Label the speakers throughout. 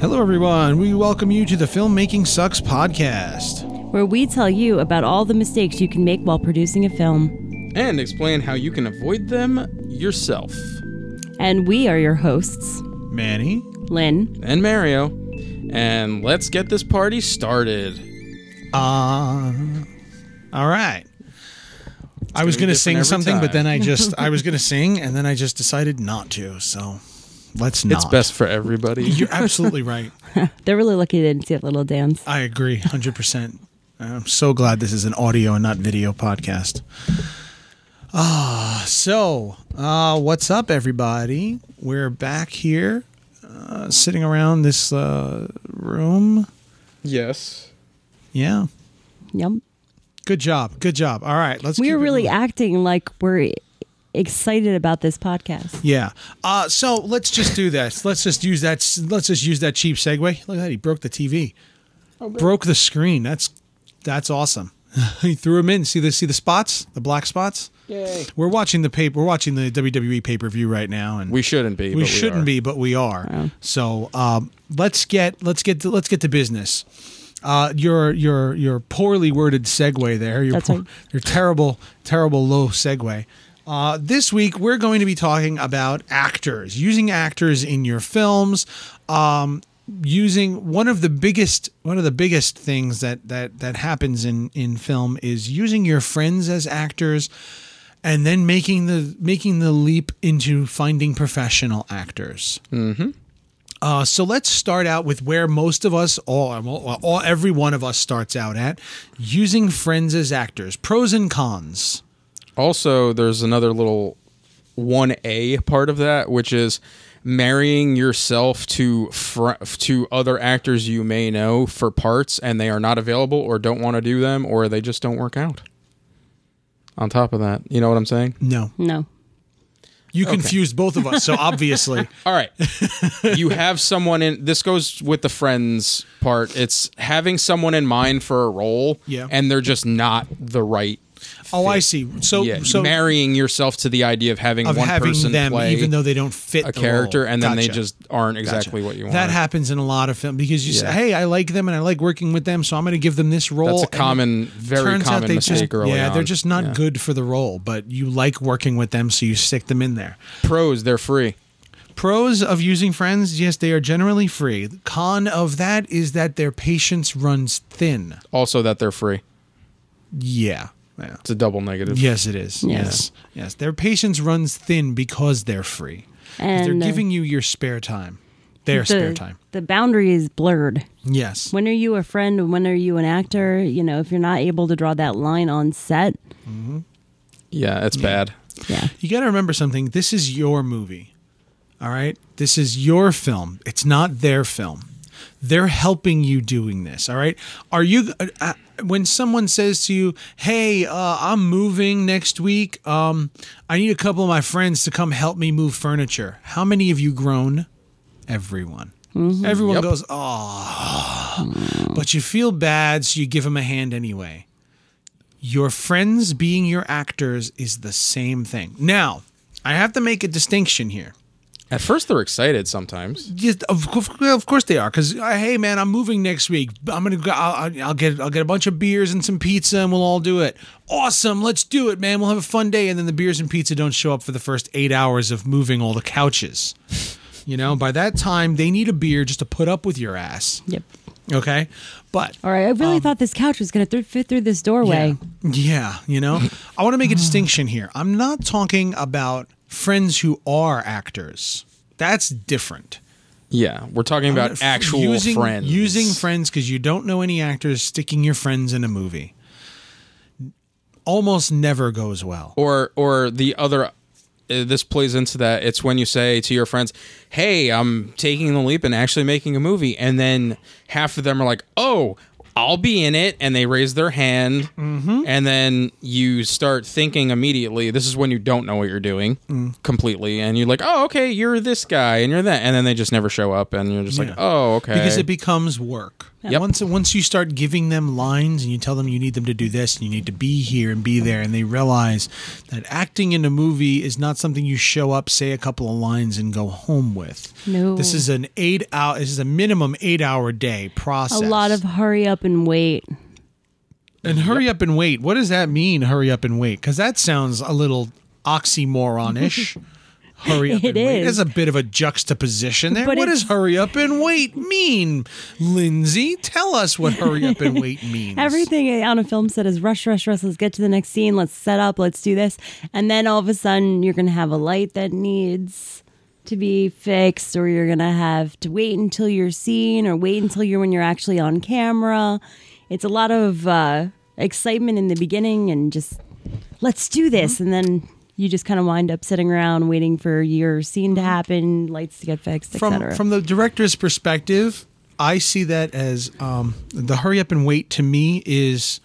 Speaker 1: Hello, everyone. We welcome you to the Filmmaking Sucks podcast.
Speaker 2: where we tell you about all the mistakes you can make while producing a film.
Speaker 3: and explain how you can avoid them yourself.
Speaker 2: And we are your hosts,
Speaker 1: Manny.
Speaker 2: Lynn.
Speaker 3: And Mario. And let's get this party started.
Speaker 1: Uh, all right. I was
Speaker 3: gonna
Speaker 1: going
Speaker 3: be
Speaker 1: to sing
Speaker 3: different every
Speaker 1: something, but then I just, I was going to sing, and then I just decided not to. So let's not.
Speaker 3: It's best for everybody.
Speaker 1: You're absolutely right.
Speaker 2: They're really lucky they didn't see that little dance.
Speaker 1: I agree, 100%. I'm so glad this is an audio and not video podcast. Ah, so uh, what's up, everybody? We're back here, uh, sitting around this uh, room.
Speaker 3: yes.
Speaker 1: Yeah,
Speaker 2: Yep.
Speaker 1: good job, good job. All right, let's.
Speaker 2: We
Speaker 1: keep
Speaker 2: are really
Speaker 1: moving.
Speaker 2: acting like we're excited about this podcast.
Speaker 1: Yeah. Uh, so let's just do this. Let's just use that. Let's just use that cheap segue. Look at that. He broke the TV. Oh, broke the screen. That's that's awesome. he threw him in. See the see the spots, the black spots.
Speaker 3: Yay.
Speaker 1: We're watching the paper. We're watching the WWE pay per view right now, and
Speaker 3: We shouldn't be.
Speaker 1: we
Speaker 3: but
Speaker 1: shouldn't
Speaker 3: are.
Speaker 1: be, but we are. So um, let's get let's get to, let's get to business. Uh, your your your poorly worded segue there. Your
Speaker 2: That's
Speaker 1: poor,
Speaker 2: right.
Speaker 1: your terrible terrible low segue. Uh, this week we're going to be talking about actors, using actors in your films. Um, using one of the biggest one of the biggest things that that that happens in in film is using your friends as actors and then making the making the leap into finding professional actors. Mm-hmm. Uh, so let's start out with where most of us, all, all, all, every one of us starts out at, using friends as actors. Pros and cons.
Speaker 3: Also, there's another little 1A part of that, which is marrying yourself to fr- to other actors you may know for parts and they are not available or don't want to do them or they just don't work out. On top of that, you know what I'm saying?
Speaker 1: No,
Speaker 2: No.
Speaker 1: you confused both of us. So obviously,
Speaker 3: All right. you have someone in this goes with the friends part. It's having someone in mind for a role
Speaker 1: Yeah.
Speaker 3: and they're just not the right
Speaker 1: oh, I see. So
Speaker 3: yeah,
Speaker 1: so
Speaker 3: marrying yourself to the idea of having
Speaker 1: of
Speaker 3: one
Speaker 1: having
Speaker 3: person
Speaker 1: them,
Speaker 3: play
Speaker 1: even though they don't fit
Speaker 3: a
Speaker 1: the
Speaker 3: character and then they just aren't
Speaker 1: Gotcha.
Speaker 3: exactly what you want.
Speaker 1: That happens in a lot of film because you say, "Hey, I like them and I like working with them, so I'm going to give them this role."
Speaker 3: That's a common, very common mistake
Speaker 1: just,
Speaker 3: early
Speaker 1: Yeah, they're just not
Speaker 3: Yeah.
Speaker 1: good for the role, but you like working with them, so you stick them in there.
Speaker 3: Pros, they're free.
Speaker 1: Pros of using friends, yes, they are generally free. The con of that is that their patience runs thin.
Speaker 3: Also, that they're free.
Speaker 1: Yeah. Yeah.
Speaker 3: It's a double negative.
Speaker 1: Yes, it is.
Speaker 2: Yeah.
Speaker 1: Yes. Yes. Their patience runs thin because they're free.
Speaker 2: And
Speaker 1: they're
Speaker 2: uh,
Speaker 1: giving you your spare time. Their
Speaker 2: the,
Speaker 1: spare time.
Speaker 2: The boundary is blurred.
Speaker 1: Yes.
Speaker 2: When are you a friend and when are you an actor? You know, if you're not able to draw that line on set,
Speaker 3: Yeah, it's bad.
Speaker 2: yeah.
Speaker 1: You got to remember something. This is your movie. All right? This is your film. It's not their film. They're helping you doing this. All right? Are you uh, uh, when someone says to you, "Hey, uh, I'm moving next week. Um, I need a couple of my friends to come help me move furniture." How many of you groan? Everyone. Everyone
Speaker 3: Yep.
Speaker 1: goes, "Oh." But you feel bad, so you give them a hand anyway. Your friends being your actors is the same thing. Now, I have to make a distinction here.
Speaker 3: At first, they're excited sometimes.
Speaker 1: Just, of, course- of course they are, because uh, hey, man, I'm moving next week. I'm gonna go. I'll, I'll get I'll get a bunch of beers and some pizza, and we'll all do it. Awesome, let's do it, man. We'll have a fun day. And then the beers and pizza don't show up for the first eight hours of moving all the couches. You know, by that time they need a beer just to put up with your ass.
Speaker 2: Yep.
Speaker 1: Okay, but
Speaker 2: All right. I really um, thought this couch was going to th- fit through this doorway.
Speaker 1: Yeah. Yeah, you know, I want to make a distinction here. I'm not talking about friends who are actors. That's different.
Speaker 3: Yeah, we're talking about
Speaker 1: F-
Speaker 3: actual
Speaker 1: using,
Speaker 3: friends.
Speaker 1: Using friends because you don't know any actors, sticking your friends in a movie almost never goes well.
Speaker 3: or or the other uh, this plays into that it's when you say to your friends hey i'm taking the leap and actually making a movie and then half of them are like oh I'll be in it, and they raise their hand,
Speaker 1: Mm-hmm.
Speaker 3: and then you start thinking immediately. This is when you don't know what you're doing
Speaker 1: Mm.
Speaker 3: completely, and you're like, "Oh, okay, you're this guy, and you're that," and then they just never show up, and you're just
Speaker 1: Yeah.
Speaker 3: like, "Oh, okay,"
Speaker 1: because it becomes work.
Speaker 3: Yep.
Speaker 1: Once once you start giving them lines and you tell them you need them to do this and you need to be here and be there, and they realize that acting in a movie is not something you show up, say a couple of lines, and go home with.
Speaker 2: No.
Speaker 1: this is an eight hour. This is a minimum eight hour day process.
Speaker 2: A lot of hurry up and wait.
Speaker 1: and hurry up and wait. What does that mean? Hurry up and wait, because that sounds a little oxymoronish. hurry up
Speaker 2: It
Speaker 1: and wait. There's a bit of a juxtaposition there.
Speaker 2: But
Speaker 1: what does hurry up and wait mean, Lindsay? Tell us what hurry up and wait means.
Speaker 2: Everything on a film set is rush, rush, rush. Let's get to the next scene. Let's set up. Let's do this. And then all of a sudden, you're going to have a light that needs to be fixed, or you're going to have to wait until you're seen, or wait until you're when you're actually on camera. It's a lot of uh, excitement in the beginning and just let's do this. And then you just kind of wind up sitting around waiting for your scene to happen, lights to get fixed,
Speaker 1: from
Speaker 2: etc.
Speaker 1: from the director's perspective, I see that as um, the hurry up and wait to me is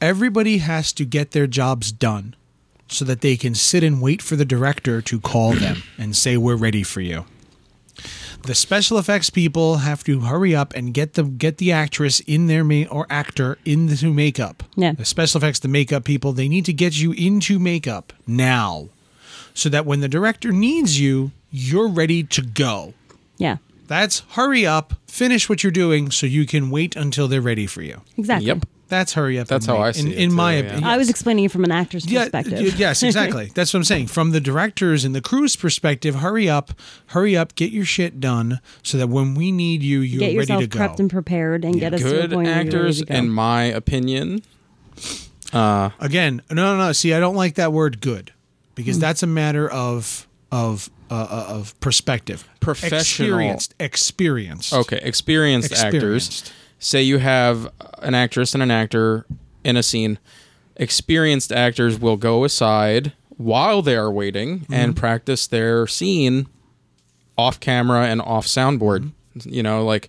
Speaker 1: everybody has to get their jobs done so that they can sit and wait for the director to call them and say we're ready for you. The special effects people have to hurry up and get the get the actress in their ma- or actor into makeup.
Speaker 2: Yeah.
Speaker 1: The special effects, the makeup people, they need to get you into makeup now so that when the director needs you, you're ready to go.
Speaker 2: yeah,
Speaker 1: That's hurry up, finish what you're doing so you can wait until they're ready for you.
Speaker 2: exactly.
Speaker 3: Yep.
Speaker 1: That's hurry up.
Speaker 3: That's
Speaker 1: and
Speaker 3: how
Speaker 1: wait,
Speaker 3: I see
Speaker 1: in,
Speaker 3: it
Speaker 1: in
Speaker 3: too,
Speaker 1: my
Speaker 3: yeah.
Speaker 1: opinion.
Speaker 2: I was explaining it from an actor's
Speaker 1: Yeah,
Speaker 2: perspective.
Speaker 1: y- yes, exactly. That's what I'm saying. From the directors and the crew's perspective, hurry up, hurry up, get your shit done so that when we need you, you're
Speaker 2: get
Speaker 1: ready
Speaker 2: yourself
Speaker 1: to go.
Speaker 2: prepped and prepared and get us a
Speaker 3: Good
Speaker 2: point where you're ready
Speaker 3: actors,
Speaker 2: to go.
Speaker 3: in my opinion,
Speaker 1: Again, no, no, no. See, I don't like that word "good" because
Speaker 2: Hmm.
Speaker 1: that's a matter of of uh, uh, of perspective,
Speaker 3: Professional.
Speaker 1: experienced, experienced.
Speaker 3: Okay, experienced, actors.
Speaker 1: Experienced.
Speaker 3: Say you have an actress and an actor in a scene. Experienced actors will go aside while they are waiting
Speaker 1: Mm-hmm.
Speaker 3: and practice their scene off camera and off soundboard.
Speaker 1: Mm-hmm.
Speaker 3: You know, like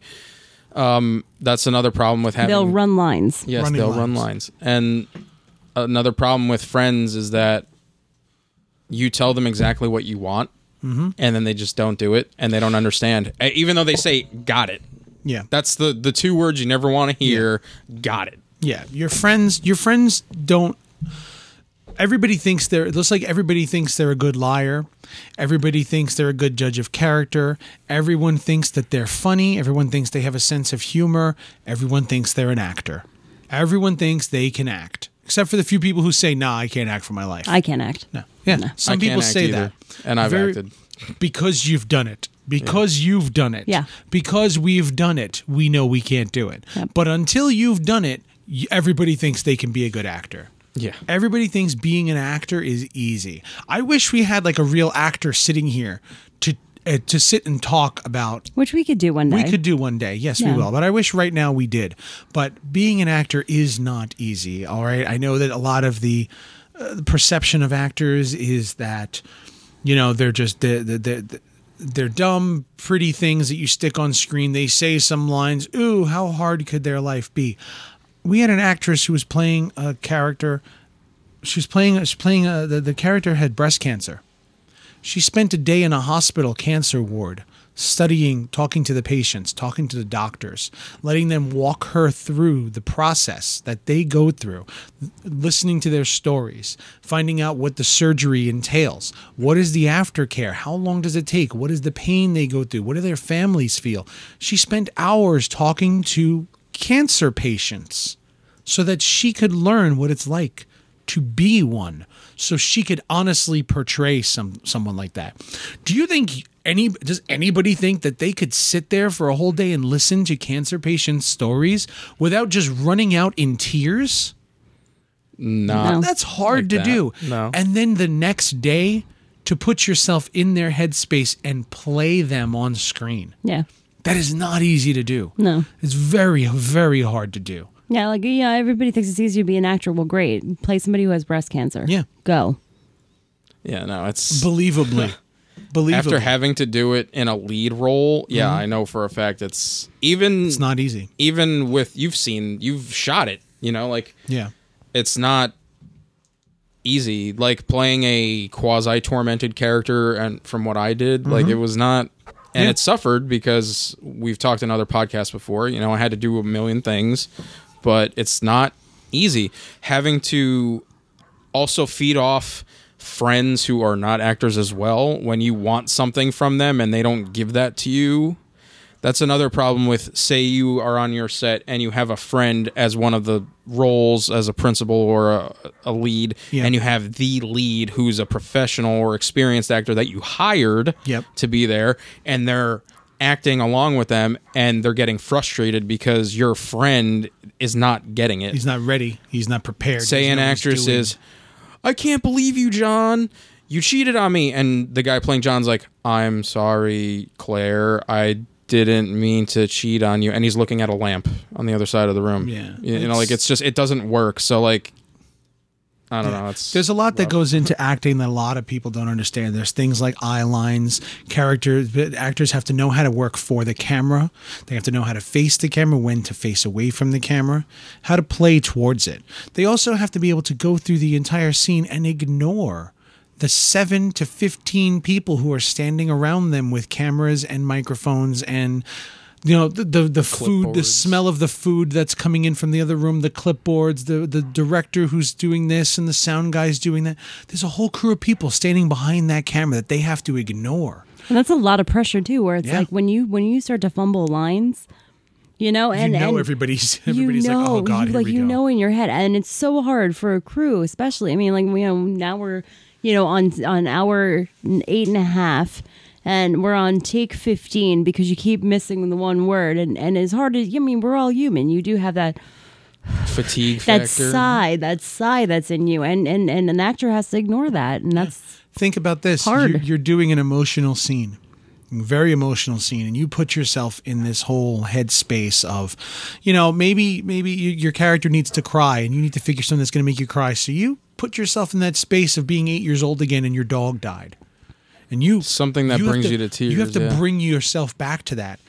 Speaker 3: um, that's another problem with having.
Speaker 2: They'll run lines.
Speaker 3: Yes,
Speaker 1: running
Speaker 3: they'll run
Speaker 1: lines.
Speaker 3: lines. And another problem with friends is that you tell them exactly what you want,
Speaker 1: Mm-hmm.
Speaker 3: and then they just don't do it, and they don't understand, even though they say "got it."
Speaker 1: Yeah,
Speaker 3: That's the the two words you never want to hear. Got it.
Speaker 1: yeah. Your friends, your friends don't. Everybody thinks they're. It looks like everybody thinks they're a good liar. Everybody thinks they're a good judge of character. Everyone thinks that they're funny. Everyone thinks they have a sense of humor. Everyone thinks they're an actor. Everyone thinks they can act, except for the few people who say, "Nah, I can't act for my life."
Speaker 2: I can't act.
Speaker 1: No. Yeah. Some
Speaker 3: I
Speaker 1: people say
Speaker 3: either,
Speaker 1: that.
Speaker 3: and I've
Speaker 1: Very-
Speaker 3: acted.
Speaker 1: Because you've done it. Because you've done it.
Speaker 2: Yeah.
Speaker 1: Because we've done it, we know we can't do it.
Speaker 2: Yep.
Speaker 1: But until you've done it, everybody thinks they can be a good actor.
Speaker 3: Yeah.
Speaker 1: Everybody thinks being an actor is easy. I wish we had like a real actor sitting here to uh, to sit and talk about
Speaker 2: Which we could do one day.
Speaker 1: we could do one day. Yes,
Speaker 2: Yeah.
Speaker 1: we will. But I wish right now we did. But being an actor is not easy. All right. I know that a lot of the, uh, the perception of actors is that, you know, they're just they're, they're, they're dumb, pretty things that you stick on screen. They say some lines. Ooh, how hard could their life be? We had an actress who was playing a character. She was playing. She was playing. A, the the character had breast cancer. She spent a day in a hospital cancer ward studying, talking to the patients, talking to the doctors, letting them walk her through the process that they go through, listening to their stories, finding out what the surgery entails. What is the aftercare? How long does it take? What is the pain they go through? What do their families feel? She spent hours talking to cancer patients so that she could learn what it's like to be one so she could honestly portray some someone like that do you think any does anybody think that they could sit there for a whole day and listen to cancer patients stories without just running out in tears
Speaker 3: Not
Speaker 2: No.
Speaker 1: that's hard
Speaker 3: Like
Speaker 1: to
Speaker 3: that.
Speaker 1: do
Speaker 3: No.
Speaker 1: and then the next day to put yourself in their headspace and play them on screen
Speaker 2: yeah.
Speaker 1: that is not easy to do
Speaker 2: No.
Speaker 1: it's very very hard to do
Speaker 2: Yeah, like yeah, everybody thinks it's easy to be an actor. Well, great. Play somebody who has breast cancer.
Speaker 1: Yeah.
Speaker 2: Go.
Speaker 3: Yeah, no, it's
Speaker 1: believably believable.
Speaker 3: after having to do it in a lead role, yeah, mm-hmm. I know for a fact it's even
Speaker 1: it's not easy.
Speaker 3: even with you've seen you've shot it, you know, like
Speaker 1: Yeah.
Speaker 3: it's not easy like playing a quasi tormented character and from what I did, like mm-hmm. it was not and
Speaker 1: Yeah.
Speaker 3: it suffered because we've talked in other podcasts before, you know, I had to do a million things, but it's not easy having to also feed off friends who are not actors as well when you want something from them and they don't give that to you that's another problem with say you are on your set and you have a friend as one of the roles as a principal or a, a lead and you have the lead who's a professional or experienced actor that you hired
Speaker 1: Yep.
Speaker 3: to be there and they're acting along with them and they're getting frustrated because your friend is not getting it
Speaker 1: He's not ready. He's not prepared.
Speaker 3: say an
Speaker 1: know what he's
Speaker 3: actress is i can't believe you john. You cheated on me. And the guy playing john's like i'm sorry claire. I didn't mean to cheat on you. And he's looking at a lamp on the other side of the room.
Speaker 1: Yeah,
Speaker 3: you, know like it's just it doesn't work. So like i don't know it's
Speaker 1: There's a lot that goes into acting that a lot of people don't understand. There's things like eye lines, characters, actors have to know how to work for the camera. They have to know how to face the camera, when to face away from the camera, how to play towards it. They also have to be able to go through the entire scene and ignore the 7 to 15 people who are standing around them with cameras and microphones and you know the the, the food the smell of the food that's coming in from the other room the clipboards the the director who's doing this and the sound guys doing that there's a whole crew of people standing behind that camera that they have to ignore
Speaker 2: And that's a lot of pressure too, where it's
Speaker 1: Yeah.
Speaker 2: like when you when you start to fumble lines, you know, and
Speaker 1: you know
Speaker 2: and
Speaker 1: everybody's everybody's
Speaker 2: you know,
Speaker 1: like oh god
Speaker 2: you,
Speaker 1: here
Speaker 2: like
Speaker 1: we
Speaker 2: you
Speaker 1: go
Speaker 2: know in your head, and it's so hard for a crew, especially. I mean, like you know, now we're you know on on hour eight and a half, and we're on take fifteen because you keep missing the one word, and and as hard as I mean, we're all human. You do have that
Speaker 3: fatigue
Speaker 2: that
Speaker 3: factor.
Speaker 2: sigh, that sigh that's in you, and and and an actor has to ignore that, and that's
Speaker 1: think about this.
Speaker 2: Hard.
Speaker 1: You're, you're doing an emotional scene very emotional scene and you put yourself in this whole headspace of you know maybe maybe you, your character needs to cry and you need to figure something that's going to make you cry. So you put yourself in that space of being eight years old again and your dog died and you
Speaker 3: Something that
Speaker 1: have
Speaker 3: brings you to tears.
Speaker 1: you have to
Speaker 3: yeah.
Speaker 1: bring yourself back to that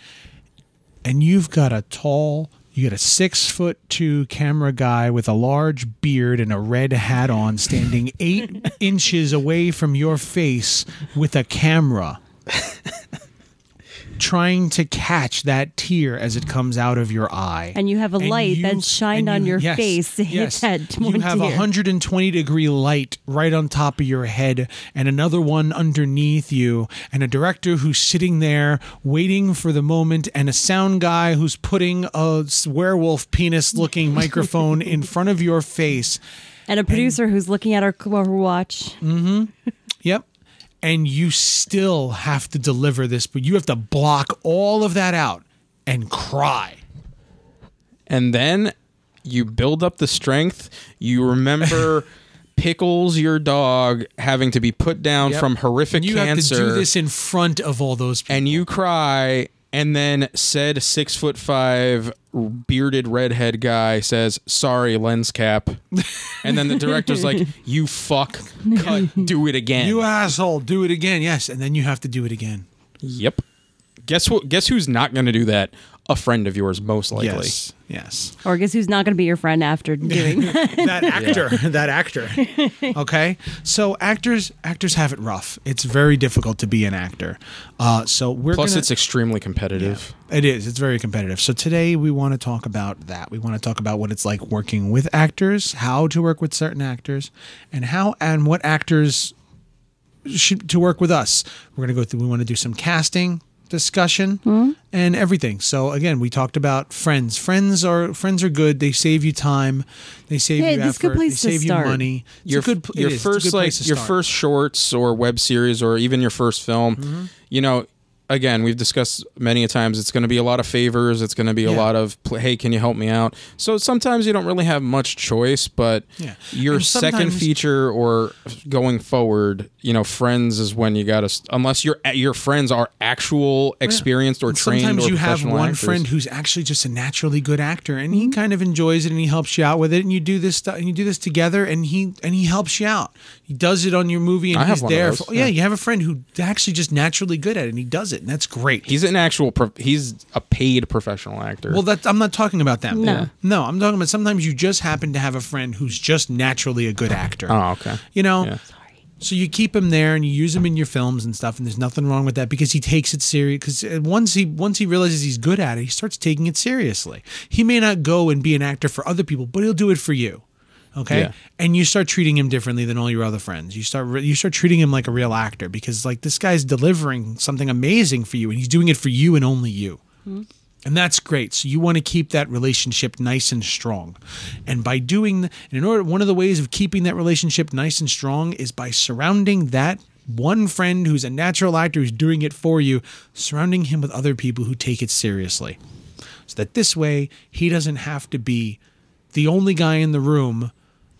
Speaker 1: and you've got a tall you got a six foot two camera guy with a large beard and a red hat on standing eight inches away from your face with a camera trying to catch that tear as it comes out of your eye
Speaker 2: And you have a light that's shined
Speaker 1: and
Speaker 2: on your face to hit that
Speaker 1: you have a 120 degree light right on top of your head and another one underneath you and a director who's sitting there waiting for the moment and a sound guy who's putting a werewolf penis looking microphone in front of your face
Speaker 2: and a producer who's looking at our, our watch.
Speaker 1: Yep. And you still have to deliver this, but you have to block all of that out and cry.
Speaker 3: and then you build up the strength you remember pickles your dog having to be put down
Speaker 1: Yep.
Speaker 3: from horrific
Speaker 1: And you
Speaker 3: cancer
Speaker 1: have to do this in front of all those people.
Speaker 3: and you cry and then said six foot five bearded redhead guy says sorry lens cap. And then the director's like you fuck. Cut. Do it again.
Speaker 1: You asshole, do it again. Yes, and then you have to do it again.
Speaker 3: yep. Guess what guess who's not going to do that a friend of yours most likely.
Speaker 1: Yes. Yes.
Speaker 2: Or guess who's not going to be your friend after doing that?
Speaker 1: that? actor that actor. Okay? So actors actors have it rough. It's very difficult to be an actor. Uh, so we're
Speaker 3: plus
Speaker 1: gonna,
Speaker 3: it's extremely competitive.
Speaker 1: It is. It's very competitive. So today we want to talk about that. We want to talk about what it's like working with actors how to work with certain actors and how and what actors should to work with us. We're going to go through we want to do some casting discussion
Speaker 2: Hmm?
Speaker 1: and everything so again we talked about friends friends are friends are good they save you time they save
Speaker 2: Yeah,
Speaker 1: you
Speaker 2: it's good
Speaker 1: effort
Speaker 2: place
Speaker 1: they
Speaker 2: to
Speaker 1: save
Speaker 2: start.
Speaker 1: you money it's
Speaker 3: your
Speaker 1: a good pl- it
Speaker 3: your
Speaker 1: is. It's a
Speaker 3: first
Speaker 1: good
Speaker 3: like
Speaker 1: place to
Speaker 3: your first shorts or web series or even your first film
Speaker 1: Mm-hmm.
Speaker 3: you know again, we've discussed many a times. It's going to be a lot of favors. It's going to be a lot of hey, can you help me out? So sometimes you don't really have much choice. But
Speaker 1: Yeah.
Speaker 3: your second feature or going forward, you know, friends is when you got to unless your your friends are actual experienced or
Speaker 1: And
Speaker 3: trained.
Speaker 1: Sometimes
Speaker 3: or
Speaker 1: you have one
Speaker 3: actors.
Speaker 1: friend who's actually just a naturally good actor, and
Speaker 2: Mm-hmm.
Speaker 1: he kind of enjoys it, and he helps you out with it, and you do this stuff, and you do this together, and he and he helps you out. He does it on your movie, and
Speaker 3: I
Speaker 1: he's there. for- yeah.
Speaker 3: yeah.
Speaker 1: you have a friend who's actually just naturally good at it, and he does it, and that's great.
Speaker 3: He's an actual. Pro- he's a paid professional actor.
Speaker 1: well, that I'm not talking about them.
Speaker 2: No.
Speaker 1: no, I'm talking about sometimes you just happen to have a friend who's just naturally a good actor.
Speaker 3: oh, okay.
Speaker 1: You know,
Speaker 3: Yeah.
Speaker 1: So you keep him there and you use him in your films and stuff, and there's nothing wrong with that because he takes it serious. Because uh, once he once he realizes he's good at it, he starts taking it seriously. He may not go and be an actor for other people, but he'll do it for you. Okay,
Speaker 3: Yeah.
Speaker 1: and you start treating him differently than all your other friends. You start re- you start treating him like a real actor because like this guy's delivering something amazing for you, and he's doing it for you and only you. Hmm. And that's great. So you want to keep that relationship nice and strong. And by doing and in order one of the ways of keeping that relationship nice and strong is by surrounding that one friend who's a natural actor who's doing it for you, surrounding him with other people who take it seriously. So that this way he doesn't have to be the only guy in the room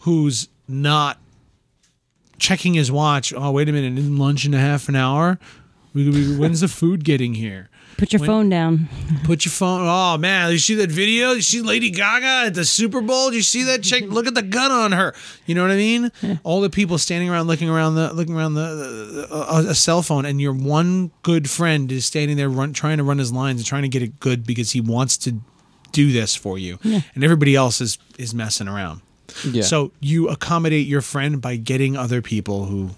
Speaker 1: who's not checking his watch. Oh, wait a minute, isn't lunch in a half an hour? When's the food getting here?
Speaker 2: Put your
Speaker 1: When-
Speaker 2: phone down.
Speaker 1: Put your phone. Oh man, you see that video? You see Lady Gaga at the Super Bowl? You see that chick? Look at the gun on her. You know what I mean? All the people standing around, looking around the, looking around the, the a, a cell phone, and your one good friend is standing there, run, trying to run his lines and trying to get it good because he wants to do this for you, and everybody else is is messing around.
Speaker 3: Yeah.
Speaker 1: So you accommodate your friend by getting other people who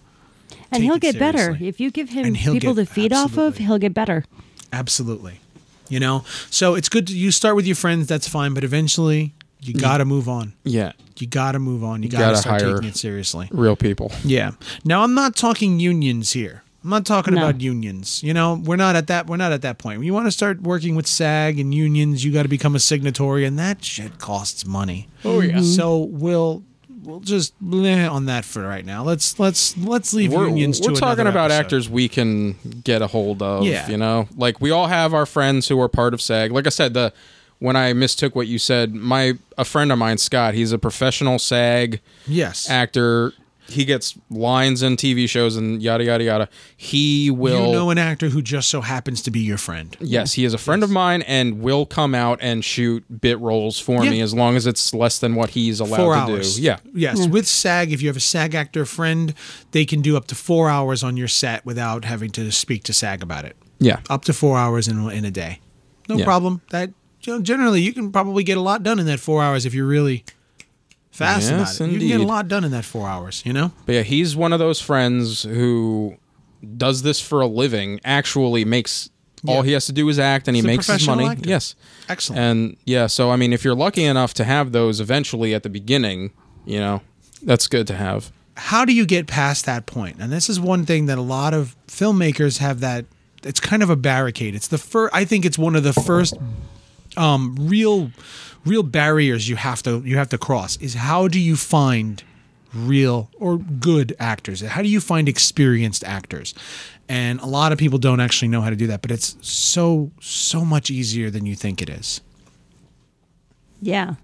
Speaker 2: And
Speaker 1: take
Speaker 2: he'll
Speaker 1: it
Speaker 2: get better. If you give him people
Speaker 1: get-
Speaker 2: to feed off of, he'll get better.
Speaker 1: Absolutely. You know, so it's good to you start with your friends. That's fine, but eventually you mm. got to move on.
Speaker 3: yeah.
Speaker 1: You got to move on. You got
Speaker 3: gotta
Speaker 1: to start
Speaker 3: hire-
Speaker 1: taking it seriously.
Speaker 3: Real people.
Speaker 1: Yeah. Now I'm not talking unions here. I'm not talking
Speaker 2: No.
Speaker 1: about unions. You know, we're not at that. We're not at that point. When you want to start working with SAG and unions, you got to become a signatory, and that shit costs money.
Speaker 3: Oh yeah. Mm-hmm.
Speaker 1: So we'll we'll just bleh on that for right now. Let's let's let's leave
Speaker 3: we're,
Speaker 1: unions.
Speaker 3: we're
Speaker 1: to
Speaker 3: talking about
Speaker 1: episode.
Speaker 3: actors we can get a hold of
Speaker 1: Yeah.
Speaker 3: you know like we all have our friends who are part of sag like i said the when i mistook what you said my a friend of mine scott he's a professional sag
Speaker 1: Yes.
Speaker 3: actor he gets lines in tv shows and yada yada yada he will
Speaker 1: you know an actor who just so happens to be your friend.
Speaker 3: yes he is a friend of mine and will come out and shoot bit roles for
Speaker 1: Yeah.
Speaker 3: me as long as it's less than what he's allowed
Speaker 1: four
Speaker 3: to
Speaker 1: hours.
Speaker 3: do yeah
Speaker 1: Yes. With SAG, if you have a SAG actor friend, they can do up to four hours on your set without having to speak to SAG about it.
Speaker 3: yeah
Speaker 1: Up to four hours in, in a day. No
Speaker 3: Yeah.
Speaker 1: problem. That you know, generally you can probably get a lot done in that four hours if you're really fast
Speaker 3: Yes,
Speaker 1: about it. You can get a lot done in that four hours. You know.
Speaker 3: But yeah, he's one of those friends who does this for a living. Actually, makes all he has to do is act, and he
Speaker 1: He's
Speaker 3: makes his money.
Speaker 1: actor.
Speaker 3: Yes,
Speaker 1: Excellent.
Speaker 3: and yeah. So I mean, if you're lucky enough to have those eventually at the beginning, you know, that's good to have.
Speaker 1: how do you get past that point? And this is one thing that a lot of filmmakers have that it's kind of a barricade. It's the first I think it's one of the first um real real barriers you have to you have to cross is how do you find real or good actors? How do you find experienced actors? And a lot of people don't actually know how to do that, but it's so so much easier than you think it is.
Speaker 2: Yeah.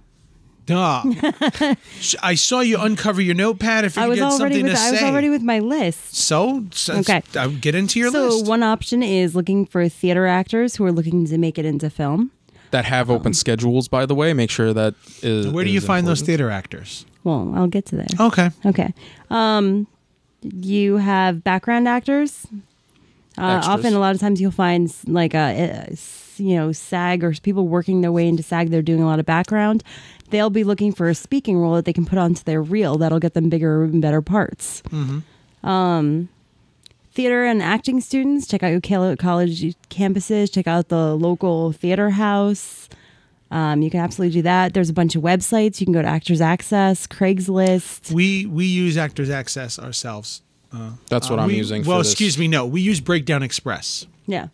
Speaker 1: Duh. I saw you uncover your notepad. If you
Speaker 2: I was
Speaker 1: get
Speaker 2: already
Speaker 1: something
Speaker 2: with
Speaker 1: to
Speaker 2: I was already with my list.
Speaker 1: So, so
Speaker 2: Okay.
Speaker 1: uh, get into your
Speaker 2: so
Speaker 1: list.
Speaker 2: So one option is looking for theater actors who are looking to make it into film.
Speaker 3: That have open schedules, by the way. Make sure that is.
Speaker 1: Where do you
Speaker 3: is
Speaker 1: find those theater actors?
Speaker 2: Well, I'll get to that.
Speaker 1: Okay.
Speaker 2: Okay. Um, you have background actors. Uh, often, a lot of times, you'll find s- like a you know SAG or people working their way into SAG. They're doing a lot of background. They'll be looking for a speaking role that they can put onto their reel. That'll get them bigger and better parts. Mhm. Um, theater and acting students, check out your college campuses. Check out the local theater house. Um, you can absolutely do that. There's a bunch of websites. You can go to Actors Access, Craigslist.
Speaker 1: We we use Actors Access ourselves.
Speaker 3: That's what
Speaker 1: Uh,
Speaker 3: I'm
Speaker 1: we-
Speaker 3: using.
Speaker 1: Well,
Speaker 3: for this.
Speaker 1: excuse me. No, we use Breakdown Express.
Speaker 2: Yeah.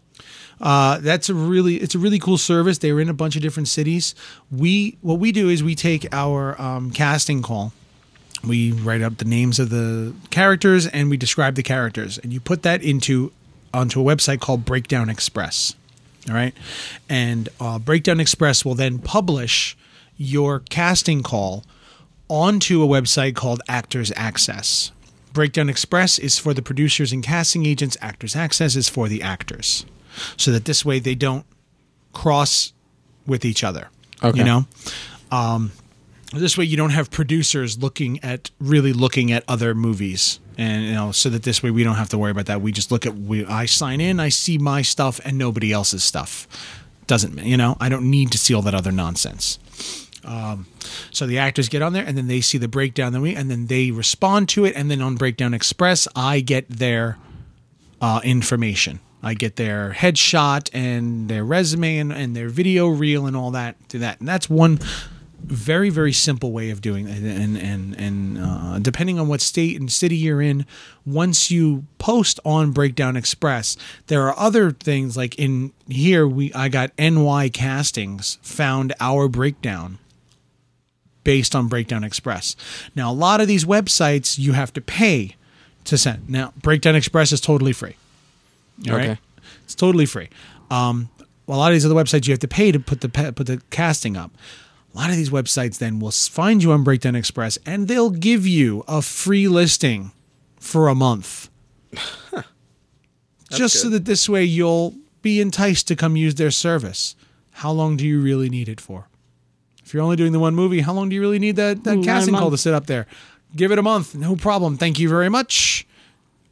Speaker 1: Uh, that's a really it's a really cool service. They're in a bunch of different cities. We what we do is we take our um, casting call. We write up the names of the characters and we describe the characters, and you put that into onto a website called Breakdown Express. All right, and uh, Breakdown Express will then publish your casting call onto a website called Actors Access. Breakdown Express is for the producers and casting agents. Actors Access is for the actors, so that this way they don't cross with each other.
Speaker 3: Okay.
Speaker 1: You know, um, this way you don't have producers looking at really looking at other movies, and you know, so that this way we don't have to worry about that. We just look at we. I sign in, I see my stuff, and nobody else's stuff. Doesn't you know? I don't need to see all that other nonsense. Um, so the actors get on there, and then they see the breakdown, then we, and then they respond to it, and then on Breakdown Express, I get their uh, information. I get their headshot and their resume and, and their video reel and all that through that. And that's one very very simple way of doing it. And and and uh, depending on what state and city you're in, once you post on Breakdown Express, there are other things like in here we I got NY castings found our breakdown based on Breakdown Express. Now, a lot of these websites you have to pay to send. Now, Breakdown Express is totally free. All right,
Speaker 3: Okay.
Speaker 1: it's totally free. Um, a lot of these other websites you have to pay to put the put the casting up. A lot of these websites then will find you on Breakdown Express and they'll give you a free listing for a month. Just so that this way you'll be enticed to come use their service. How long do you really need it for? If you're only doing the one movie, how long do you really need that, that casting call to sit up there? Give it a month. No problem. Thank you very much.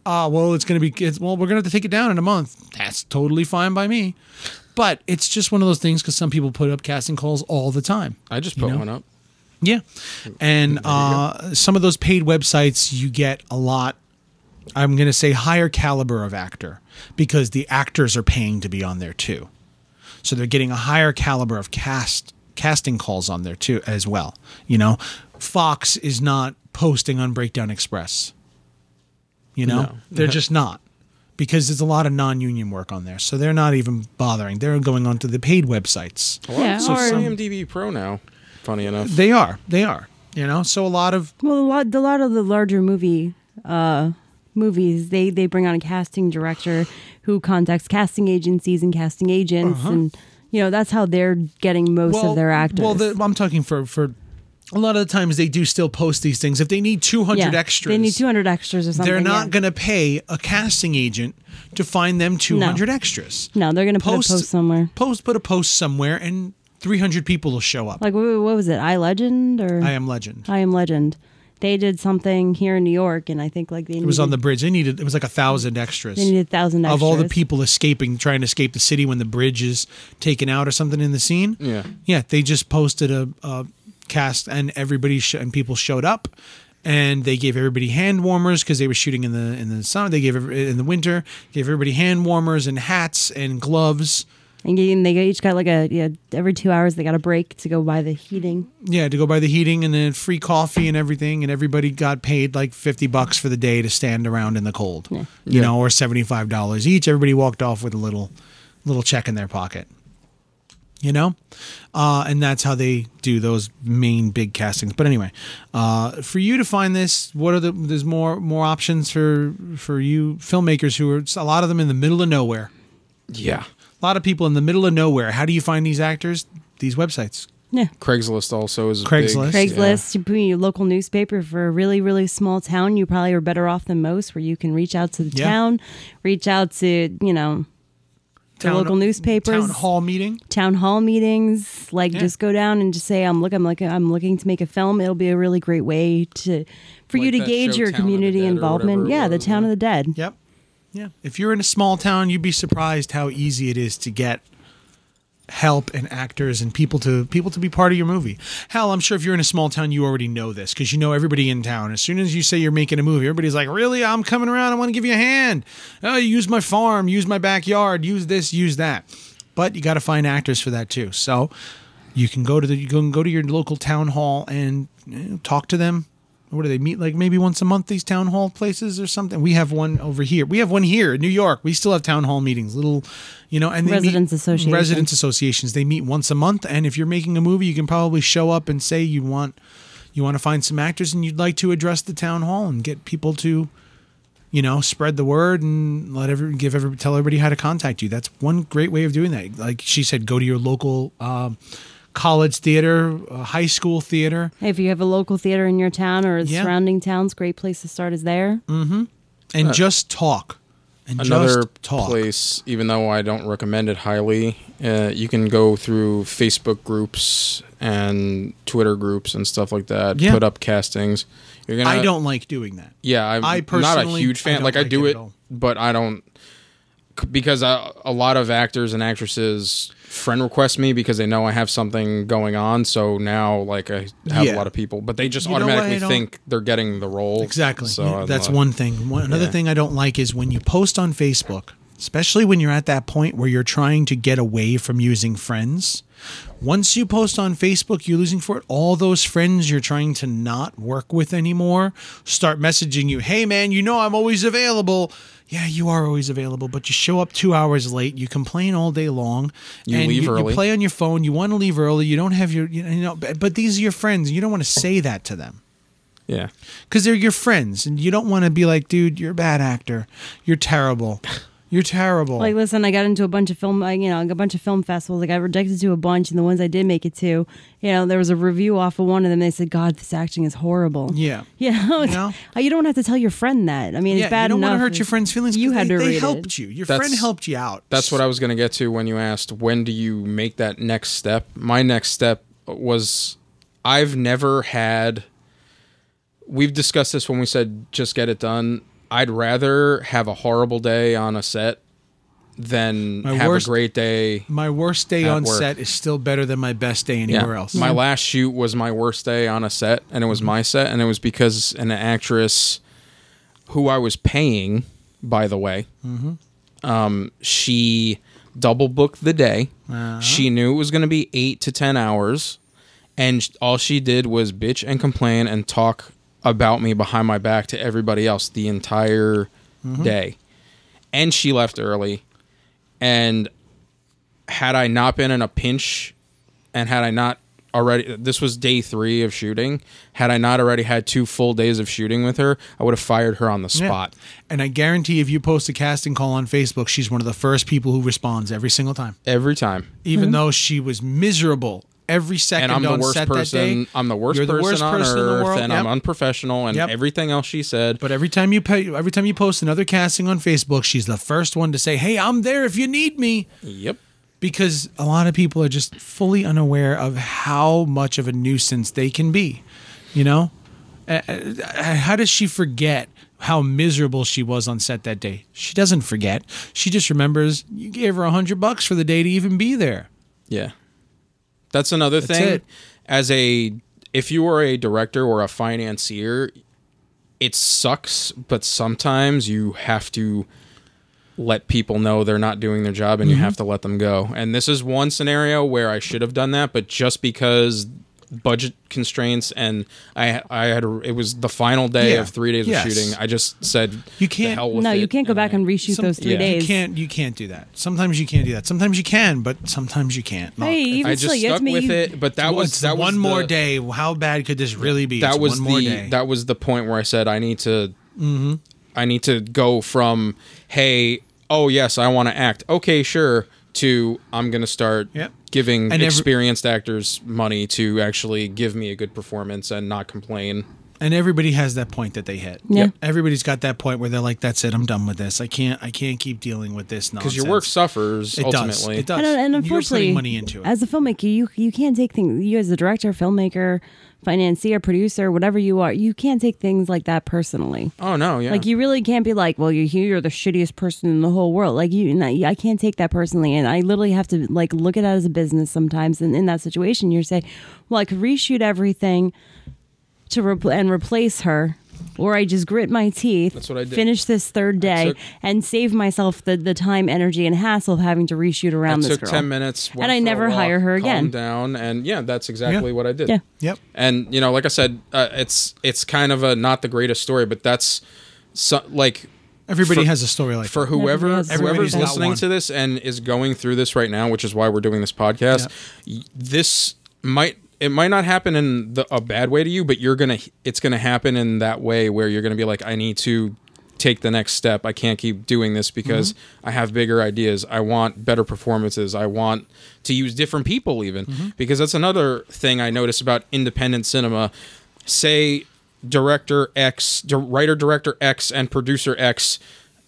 Speaker 1: Ah, well, it's going to be, it's, well, we're going to have to take it down in a month. That's totally fine by me. But it's just one of those things because some people put up casting calls all the time.
Speaker 3: I just put
Speaker 1: know?
Speaker 3: one up.
Speaker 1: Yeah. And uh, some of those paid websites, you get a lot, I'm going to say higher caliber of actor because the actors are paying to be on there too. So they're getting a higher caliber of cast casting calls on there too as well. You know, Fox is not posting on Breakdown Express. You know,
Speaker 3: No.
Speaker 1: they're just not because there's a lot of non-union work on there. So they're not even bothering. They're going on to the paid websites.
Speaker 3: Well,
Speaker 2: Yeah,
Speaker 3: so
Speaker 2: or-
Speaker 3: IMDb Pro now. Funny enough.
Speaker 1: They are. They are. You know, so a lot of
Speaker 2: Well, a lot, a lot of the larger movie uh, movies, they they bring on a casting director who contacts casting agencies and casting agents, and you know that's how they're getting most of their actors.
Speaker 1: Uh-huh. Well, the, I'm talking for for a lot of the times they do still post these things. If they need 200
Speaker 2: yeah,
Speaker 1: extras,
Speaker 2: They need 200 extras or something.
Speaker 1: they're not
Speaker 2: yeah.
Speaker 1: going to pay a casting agent to find them 200 extras.
Speaker 2: No, they're going to
Speaker 1: Post-
Speaker 2: post somewhere.
Speaker 1: Post put a post somewhere and 300 people will show up.
Speaker 2: Like what, what was it? I Legend or
Speaker 1: I am legend.
Speaker 2: I Am Legend. They did something here in New York, and I think like they
Speaker 1: It was on the bridge. They needed it was like a thousand extras.
Speaker 2: they needed a thousand extras
Speaker 1: of all the people escaping, trying to escape the city when the bridge is taken out or something in the scene.
Speaker 3: Yeah.
Speaker 1: yeah. They just posted a, a cast, and everybody sh- and people showed up, and they gave everybody hand warmers because they were shooting in the in the summer. They gave every, in the winter gave everybody hand warmers and hats and gloves.
Speaker 2: And they each got like a yeah. Every two hours they got a break to go buy the heating.
Speaker 1: Yeah, to go buy the heating and then free coffee and everything, and everybody got paid like fifty bucks for the day to stand around in the cold. You
Speaker 3: Yeah.
Speaker 1: know, or seventy five dollars each. Everybody walked off with a little little check in their pocket. You know, uh, and that's how they do those main big castings. But anyway, uh, for you to find this, what are the? There's more more options for for you filmmakers who are a lot of them in the middle of nowhere.
Speaker 3: Yeah.
Speaker 1: A lot of people in the middle of nowhere. How do you find these actors? These websites.
Speaker 2: Yeah.
Speaker 3: Craigslist also is
Speaker 1: Craigslist.
Speaker 3: Big,
Speaker 2: Craigslist, you put your local newspaper for a really, really small town. You probably are better off than most, where you can reach out to the
Speaker 1: Yeah.
Speaker 2: town, reach out to you know the local newspapers,
Speaker 1: town hall meeting.
Speaker 2: town hall meetings. Like,
Speaker 1: Yeah.
Speaker 2: just go down and just say, "I'm looking, I'm looking, I'm looking to make a film." It'll be a really great way to for you to gauge your
Speaker 3: Town
Speaker 2: community involvement. Yeah, the Town
Speaker 3: yeah.
Speaker 2: of the Dead.
Speaker 1: Yep. Yeah. If you're in a small town, you'd be surprised how easy it is to get help and actors and people to people to be part of your movie. Hell, I'm sure if you're in a small town, you already know this because you know everybody in town. As soon as you say you're making a movie, everybody's like, "Really? I'm coming around. I want to give you a hand. Oh, use my farm, use my backyard, use this, use that." But you got to find actors for that too. So you can go to the you can go to your local town hall and you know, talk to them. What do they meet like maybe once a month? These town hall places or something. We have one over here. We have one here in New York. We still have town hall meetings. Little, you know, and they
Speaker 2: Residents
Speaker 1: meet,
Speaker 2: association.
Speaker 1: Residents associations. They meet once a month. And if you're making a movie, you can probably show up and say you want you want to find some actors and you'd like to address the town hall and get people to You know, spread the word and let every give every tell everybody how to contact you. That's one great way of doing that. Like she said, go to your local um, college theater, uh, high school theater,
Speaker 2: Hey, if you have a local theater in your town or
Speaker 1: Yeah.
Speaker 2: surrounding towns, great place to start is there.
Speaker 1: and just talk. And
Speaker 3: Another
Speaker 1: just talk.
Speaker 3: place, even though I don't recommend it highly, uh, you can go through Facebook groups and Twitter groups and stuff like that.
Speaker 1: Yeah.
Speaker 3: Put up castings. You're gonna.
Speaker 1: I don't like doing that.
Speaker 3: Yeah, I'm
Speaker 1: I
Speaker 3: not a huge fan.
Speaker 1: don't
Speaker 3: like I do
Speaker 1: it
Speaker 3: it, but I don't because I, a lot of actors and actresses friend request me because they know I have something going on. So now, like I have
Speaker 1: Yeah.
Speaker 3: a lot of people, but they just
Speaker 1: You know what I
Speaker 3: automatically think they're getting the role.
Speaker 1: Exactly.
Speaker 3: So
Speaker 1: Yeah, that's one thing. One, another
Speaker 3: Yeah.
Speaker 1: thing I don't like is when you post on Facebook, especially when you're at that point where you're trying to get away from using friends. Once you post on Facebook, you're losing for it. All those friends you're trying to not work with anymore start messaging you, "Hey man, you know I'm always available." Yeah, you are always available, but you show up two hours late. You complain all day long.
Speaker 3: You
Speaker 1: and
Speaker 3: leave
Speaker 1: you,
Speaker 3: early.
Speaker 1: You play on your phone. You want to leave early. You don't have your, you know, but, but these are your friends. You don't want to say that to them
Speaker 3: Yeah,
Speaker 1: because they're your friends and you don't want to be like dude you're a bad actor you're terrible you're terrible
Speaker 2: Like, listen, I got into a bunch of film, like, you know, a bunch of film festivals. Like, I got rejected to a bunch, and the ones I did make it to, you know, there was a review off of one of them. They said, "God, this acting is horrible."
Speaker 1: yeah
Speaker 2: You know, it's-
Speaker 1: know?
Speaker 2: you don't have to tell your friend that. I mean,
Speaker 1: yeah
Speaker 2: it's bad
Speaker 1: you don't want to hurt your friends feelings.
Speaker 2: You had
Speaker 1: they,
Speaker 2: to
Speaker 1: they
Speaker 2: read
Speaker 1: helped
Speaker 2: it.
Speaker 1: you your
Speaker 3: That's-
Speaker 1: friend helped you out
Speaker 3: that's what I was going to get to when you asked when do you make that next step. My next step was I've never had. We've discussed this when we said just get it done. I'd rather have a horrible day on a set than
Speaker 1: My
Speaker 3: have
Speaker 1: worst-
Speaker 3: a great day
Speaker 1: my worst day on
Speaker 3: work.
Speaker 1: set is still better than my best day anywhere else
Speaker 3: My last shoot was my worst day on a set, and it was
Speaker 1: Mm-hmm.
Speaker 3: my set, and it was because an actress who I was paying, by the way,
Speaker 1: Mm-hmm.
Speaker 3: um, she double booked the day.
Speaker 1: Uh-huh.
Speaker 3: She knew it was going to be eight to ten hours, and all she did was bitch and complain and talk about me behind my back to everybody else the entire
Speaker 1: Mm-hmm.
Speaker 3: day. And she left early. And had I not been in a pinch and had I not already this was day 3 of shooting, had I not already had two full days of shooting with her, I would have fired her on the
Speaker 1: Yeah.
Speaker 3: spot.
Speaker 1: and i guarantee if you post a casting call on facebook she's one of the first people who responds every single time
Speaker 3: Every time.
Speaker 1: even though she was miserable every second
Speaker 3: And I'm the worst person.
Speaker 1: day
Speaker 3: I'm the worst
Speaker 1: the
Speaker 3: person
Speaker 1: worst
Speaker 3: on
Speaker 1: person in the
Speaker 3: earth,
Speaker 1: world.
Speaker 3: and
Speaker 1: Yep.
Speaker 3: I'm unprofessional, and
Speaker 1: Yep.
Speaker 3: everything else she said.
Speaker 1: But every time you pay, every time you post another casting on Facebook, she's the first one to say, "Hey, I'm there if you need me."
Speaker 3: Yep.
Speaker 1: Because a lot of people are just fully unaware of how much of a nuisance they can be. You know, Uh, uh, how does she forget how miserable she was on set that day? She doesn't forget. She just remembers you gave her a hundred bucks for the day to even be there.
Speaker 3: Yeah. That's another
Speaker 1: That's
Speaker 3: thing.
Speaker 1: it.
Speaker 3: As a if you are a director or a financier, it sucks, but sometimes you have to let people know they're not doing their job and
Speaker 1: Mm-hmm.
Speaker 3: you have to let them go. And this is one scenario where I should have done that, but just because budget constraints and I I had a, it was the final day
Speaker 1: Yeah.
Speaker 3: of 3 days
Speaker 1: Yes.
Speaker 3: of shooting, I just said
Speaker 1: You can't-
Speaker 3: hell with
Speaker 2: No, you can't go back
Speaker 3: I-
Speaker 2: and reshoot
Speaker 1: Some-
Speaker 2: those three
Speaker 3: yeah.
Speaker 2: days.
Speaker 1: You can't. You can't do that. Sometimes you can't do that. Sometimes you can, but sometimes you can't. No.
Speaker 2: Hey, even
Speaker 3: I
Speaker 2: still,
Speaker 3: just
Speaker 2: you have
Speaker 3: stuck
Speaker 2: to
Speaker 3: with
Speaker 2: make-
Speaker 3: it, but that was
Speaker 1: It's
Speaker 3: that was
Speaker 1: one more
Speaker 3: the-
Speaker 1: day. How bad could this really be?
Speaker 3: that
Speaker 1: It's
Speaker 3: was
Speaker 1: one more
Speaker 3: the
Speaker 1: day.
Speaker 3: that was the point where I said I need to mm-hmm. I need to go from hey oh yes I want to act okay sure to I'm gonna start
Speaker 1: Yep.
Speaker 3: giving
Speaker 1: And every-
Speaker 3: experienced actors money to actually give me a good performance and not complain.
Speaker 1: and everybody has that point that they hit.
Speaker 2: Yeah.
Speaker 1: Everybody's got that point where they're like, "That's it. I'm done with this. I can't. I can't keep dealing with this nonsense."
Speaker 3: Because your work suffers
Speaker 1: It does. It does.
Speaker 2: And, and
Speaker 1: You're
Speaker 2: unfortunately,
Speaker 1: money into it.
Speaker 2: as a filmmaker, you you can't take things. You as a director, filmmaker, financier, producer, whatever you are, you can't take things like that personally.
Speaker 3: Oh no, yeah.
Speaker 2: Like you really can't be like, well, you're here, you're the shittiest person in the whole world. Like you, I can't take that personally, and I literally have to like look at it as a business sometimes. And in that situation, you're saying, well, I could reshoot everything to re- and replace her. Or I just grit my teeth,
Speaker 3: That's what I did.
Speaker 2: finish this third day,
Speaker 3: took-
Speaker 2: and save myself the, the time, energy, and hassle of having to reshoot
Speaker 3: I
Speaker 2: around this
Speaker 3: took
Speaker 2: girl.
Speaker 3: ten minutes, went
Speaker 2: And I
Speaker 3: for a
Speaker 2: never
Speaker 3: walk,
Speaker 2: hire her again.
Speaker 3: down, and yeah, that's exactly
Speaker 1: Yeah.
Speaker 3: what I did.
Speaker 2: Yeah.
Speaker 1: Yep.
Speaker 3: and you know like i said uh, it's it's kind of a not the greatest story but that's so, like
Speaker 1: Everybody
Speaker 3: For-
Speaker 1: has a story like
Speaker 3: for
Speaker 1: that.
Speaker 3: whoever whoever's listening to this and is going through this right now which is why we're doing this podcast y this might it might not happen in the, a bad way to you but you're gonna it's gonna happen in that way where you're gonna be like i need to take the next step. I can't keep doing this because mm-hmm. I have bigger ideas. I want better performances. I want to use different people even mm-hmm. because that's another thing I notice about independent cinema. Say director X, writer director X and producer X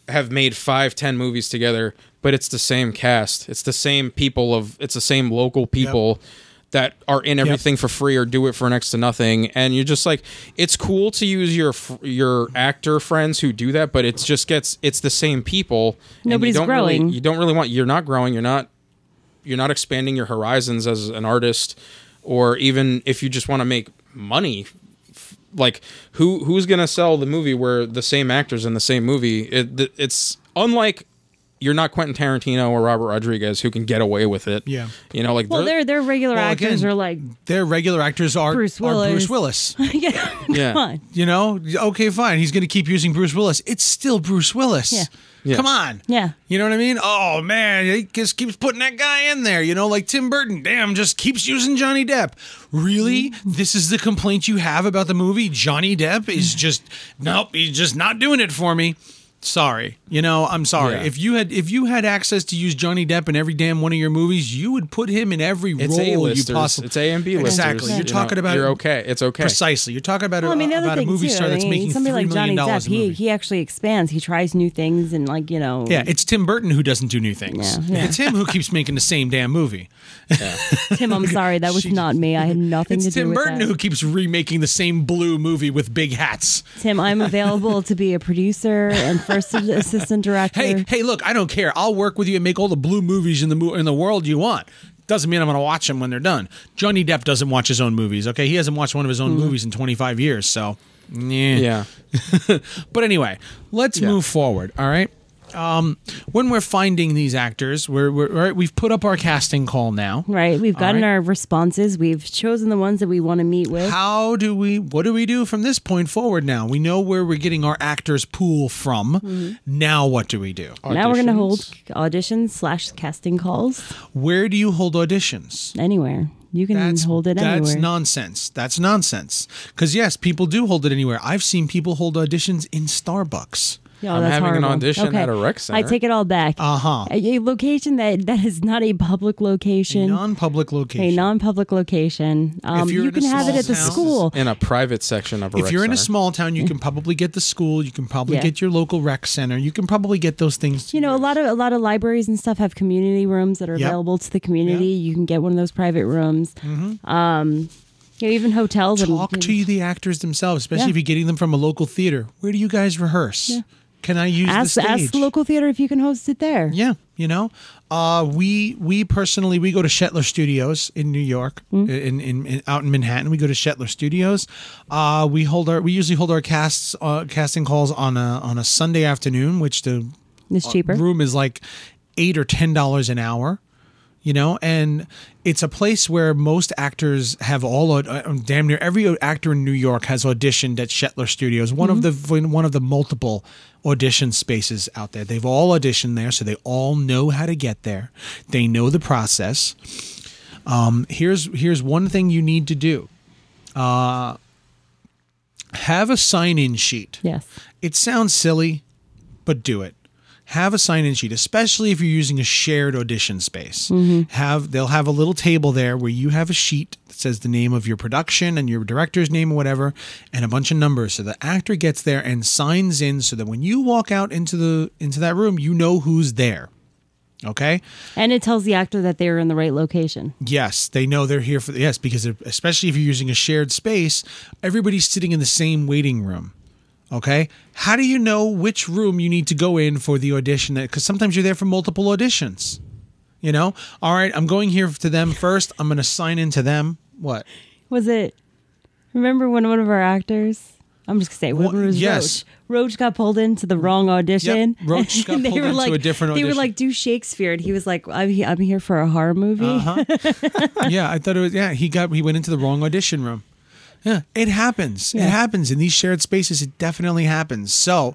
Speaker 3: have made five, ten movies together, but it's the same cast. It's the same people of it's the same local people that are in everything for free or do it for next to nothing. And you're just like, it's cool to use your your actor friends who do that, but it just gets it's the same people. and you
Speaker 2: Nobody's
Speaker 3: don't really-
Speaker 2: growing.
Speaker 3: you don't really want. You're not growing. You're not. You're not expanding your horizons as an artist, or even if you just want to make money like who who's gonna sell the movie where the same actors in the same movie it, it's unlike you're not Quentin Tarantino or Robert Rodriguez who can get away with it
Speaker 1: Yeah.
Speaker 3: you know like
Speaker 2: Well,
Speaker 3: they're-
Speaker 2: their their regular
Speaker 1: Well,
Speaker 2: actors
Speaker 1: again,
Speaker 2: are like,
Speaker 1: Their regular actors are
Speaker 2: Bruce
Speaker 1: are Bruce
Speaker 2: Willis.
Speaker 1: Willis.
Speaker 2: yeah,
Speaker 3: Yeah.
Speaker 2: come on.
Speaker 1: You know, okay, fine. He's going to keep using Bruce Willis. It's still Bruce Willis.
Speaker 2: Yeah.
Speaker 3: Yeah.
Speaker 1: Come on.
Speaker 2: Yeah.
Speaker 1: You know what I mean? Oh man, he just keeps putting that guy in there. You know, like Tim Burton. Damn, just keeps using Johnny Depp. Really? This is the complaint you have about the movie? Johnny Depp is just nope. He's just not doing it for me. Sorry. You know, I'm sorry.
Speaker 3: Yeah.
Speaker 1: If you had if you had access to use Johnny Depp in every damn one of your movies, you would put him in every
Speaker 3: it's
Speaker 1: role
Speaker 3: A
Speaker 1: you possibly.
Speaker 3: it's A and B listers
Speaker 1: Exactly. You're
Speaker 3: you
Speaker 1: talking
Speaker 3: know,
Speaker 1: about
Speaker 3: you're okay it's okay
Speaker 1: Precisely. You're talking about
Speaker 2: Well,
Speaker 1: a,
Speaker 2: I mean, the other
Speaker 1: about a
Speaker 2: thing
Speaker 1: movie
Speaker 2: too,
Speaker 1: star
Speaker 2: I
Speaker 1: that's
Speaker 2: mean,
Speaker 1: making
Speaker 2: somebody
Speaker 1: three
Speaker 2: like
Speaker 1: million
Speaker 2: Johnny
Speaker 1: dollars.
Speaker 2: Depp,
Speaker 1: a
Speaker 2: he
Speaker 1: movie.
Speaker 2: he actually expands. He tries new things and like you know.
Speaker 1: Yeah, it's Tim Burton who doesn't do new things.
Speaker 2: Yeah, yeah.
Speaker 1: It's him who keeps making the same damn movie.
Speaker 2: Tim, I'm sorry, that was
Speaker 1: Jeez.
Speaker 2: not me. I had nothing
Speaker 1: It's
Speaker 2: to do with it.
Speaker 1: It's Tim
Speaker 2: with
Speaker 1: Burton
Speaker 2: that.
Speaker 1: who keeps remaking the same blue movie with big hats.
Speaker 2: Tim, I'm available to be a producer and first assistant director.
Speaker 1: Hey, hey, look, I don't care. I'll work with you and make all the blue movies in the mo- in the world you want. Doesn't mean I'm going to watch them when they're done. Johnny Depp doesn't watch his own movies. Okay, he hasn't watched one of his own
Speaker 2: Hmm.
Speaker 1: movies in 25 years. So, yeah.
Speaker 3: yeah
Speaker 1: But anyway, let's
Speaker 3: Yeah.
Speaker 1: move forward. All right. Um, when we're finding these actors, we're, we're all right, we've put up our casting call now.
Speaker 2: Right, we've gotten
Speaker 1: right.
Speaker 2: our responses. We've chosen the ones that we want to meet with.
Speaker 1: How do we? What do we do from this point forward? Now we know where we're getting our actors pool from.
Speaker 2: Mm-hmm.
Speaker 1: Now what do we do?
Speaker 2: now we're going to hold
Speaker 3: Auditions?
Speaker 2: auditions slash casting calls
Speaker 1: Where do you hold auditions?
Speaker 2: anywhere. You can
Speaker 1: That's
Speaker 2: hold it anywhere.
Speaker 1: that's nonsense. That's nonsense. Because yes, people do hold it anywhere. I've seen people hold auditions in Starbucks.
Speaker 2: Oh,
Speaker 3: I'm
Speaker 2: that's
Speaker 3: having an audition
Speaker 2: Okay.
Speaker 3: at a rec center.
Speaker 2: I take it all back.
Speaker 1: Uh-huh.
Speaker 2: A, a location that that is not a public location.
Speaker 1: Non-public location.
Speaker 2: a non-public location. Um,
Speaker 1: you're
Speaker 2: you
Speaker 1: in a
Speaker 2: can have it at the
Speaker 1: town-
Speaker 2: school.
Speaker 3: in a private section of a rec center.
Speaker 1: if
Speaker 3: rec
Speaker 1: you're in a small town, you can probably get the school. You can probably
Speaker 2: Yeah.
Speaker 1: get your local rec center. You can probably get those things.
Speaker 2: You know, a lot of a lot of libraries and stuff have community rooms that are
Speaker 1: Yep. Mm-hmm.
Speaker 2: available to the community. You can get one of those private rooms. Um, you know, even hotels.
Speaker 1: talk
Speaker 2: and,
Speaker 1: to the actors themselves, especially
Speaker 2: Yeah.
Speaker 1: if you're getting them from a local theater. Where do you guys rehearse? Can I use
Speaker 2: Ask
Speaker 1: the stage?
Speaker 2: ask the local theater if you can host it there.
Speaker 1: Yeah, you know, uh, we we personally we go to Shetler Studios in New York,
Speaker 2: Mm-hmm.
Speaker 1: in, in, in out in Manhattan. We go to Shetler Studios. Uh, we hold our we usually hold our casts uh, casting calls on a on a Sunday afternoon, which the
Speaker 2: It's cheaper.
Speaker 1: room is like eight or ten dollars an hour you know? And it's a place where most actors have all uh, damn near every actor in new york has auditioned at shetler studios one of the one of the multiple audition spaces out there. They've all auditioned there so they all know how to get there. They know the process. Um, here's here's one thing you need to do. Uh, have a sign-in sheet.
Speaker 2: Yes.
Speaker 1: it sounds silly, but do it. Have a sign-in sheet, especially if you're using a shared audition space. Mm-hmm. Have they'll have a little table there where you have a sheet that says the name of your production and your director's name or whatever, and a bunch of numbers. So the actor gets there and signs in, so that when you walk out into the into that room, you know who's there. Okay.
Speaker 2: And it tells the actor that they're in the right location.
Speaker 1: Yes, they know they're here for yes because especially if you're using a shared space, everybody's sitting in the same waiting room. Okay, how do you know which room you need to go in for the audition? Because sometimes you're there for multiple auditions. You know, all right, I'm going here to them first. I'm going to sign in to them. What?
Speaker 2: Was it? Remember when one of our actors? I'm just gonna say it was
Speaker 1: yes.
Speaker 2: Roach. Roach got pulled into the wrong audition.
Speaker 1: Yep, Roach got pulled into
Speaker 2: like,
Speaker 1: a different
Speaker 2: They were like, "Do Shakespeare," and he was like, "I'm, he- I'm here for a horror movie."
Speaker 1: Uh-huh. yeah, I thought it was. Yeah, he got he went into the wrong audition room. Yeah, it happens. It happens in these shared spaces. It definitely happens. So.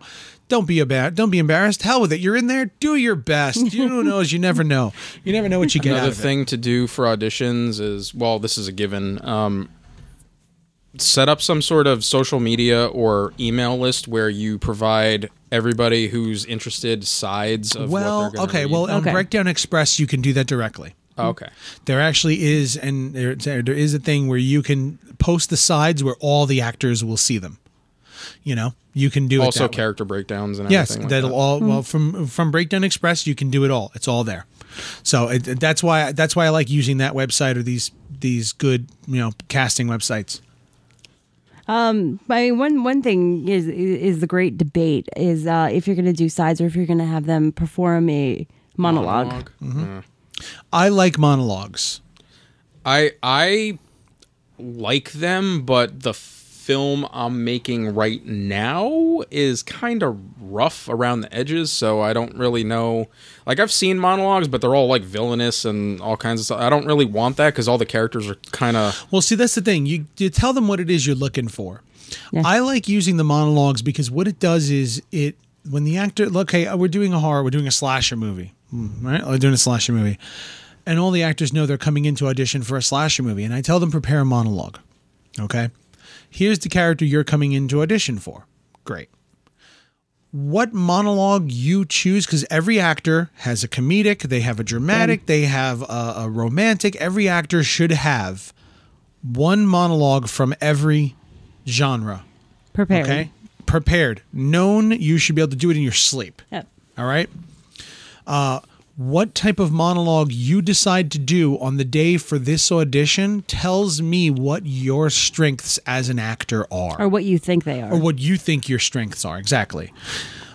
Speaker 1: Don't be about. Don't be embarrassed. Hell with it. You're in there. Do your best. You who knows. You never know. You never know what you get out
Speaker 3: Another
Speaker 1: of it.
Speaker 3: thing to do for auditions is well, this is a given. Um, set up some sort of social media or email list where you provide everybody who's interested sides of
Speaker 1: well,
Speaker 3: what they're going to
Speaker 1: okay. Well, on
Speaker 2: Okay.
Speaker 1: Breakdown Express, you can do that directly.
Speaker 3: Okay.
Speaker 1: There actually is, and there, there is a thing where you can post the sides where all the actors will see them. You know, you can do it
Speaker 3: Also,
Speaker 1: that way.
Speaker 3: character breakdowns and
Speaker 1: Yes,
Speaker 3: everything. like
Speaker 1: that'll
Speaker 3: that.
Speaker 1: all well from from Breakdown Express. You can do it all. It's all there. So it, that's why that's why I like using that website or these these good you know casting websites.
Speaker 2: Um, I mean, one one thing is is the great debate is uh, if you're going to do sides or if you're going to have them perform a monologue.
Speaker 3: Yeah.
Speaker 1: I like monologues.
Speaker 3: I I like them, but the film I'm making right now is kind of rough around the edges, so I don't really know. Like I've seen monologues, but they're all like villainous and all kinds of stuff. I don't really want that because all the characters are kind of
Speaker 1: Well, see, that's the thing. You you tell them what it is you're looking for.
Speaker 2: Yeah.
Speaker 1: I like using the monologues because what it does is it when the actor look, hey, we're doing a horror, we're doing a slasher movie, Mm-hmm. right? We're doing a slasher movie, and all the actors know they're coming into audition for a slasher movie, and I tell them prepare a monologue. Okay, here's the character you're coming in to audition for. Great. What monologue you choose, because every actor has a comedic, they have a dramatic, they have a, a romantic. Every actor should have one monologue from every genre.
Speaker 2: Prepared.
Speaker 1: Okay, prepared, known. You should be able to do it in your sleep.
Speaker 2: Yep.
Speaker 1: All right. Uh, what type of monologue you decide to do on the day for this audition tells me what your strengths as an actor are
Speaker 2: Or what you think they are.
Speaker 1: or what you think your strengths are exactly.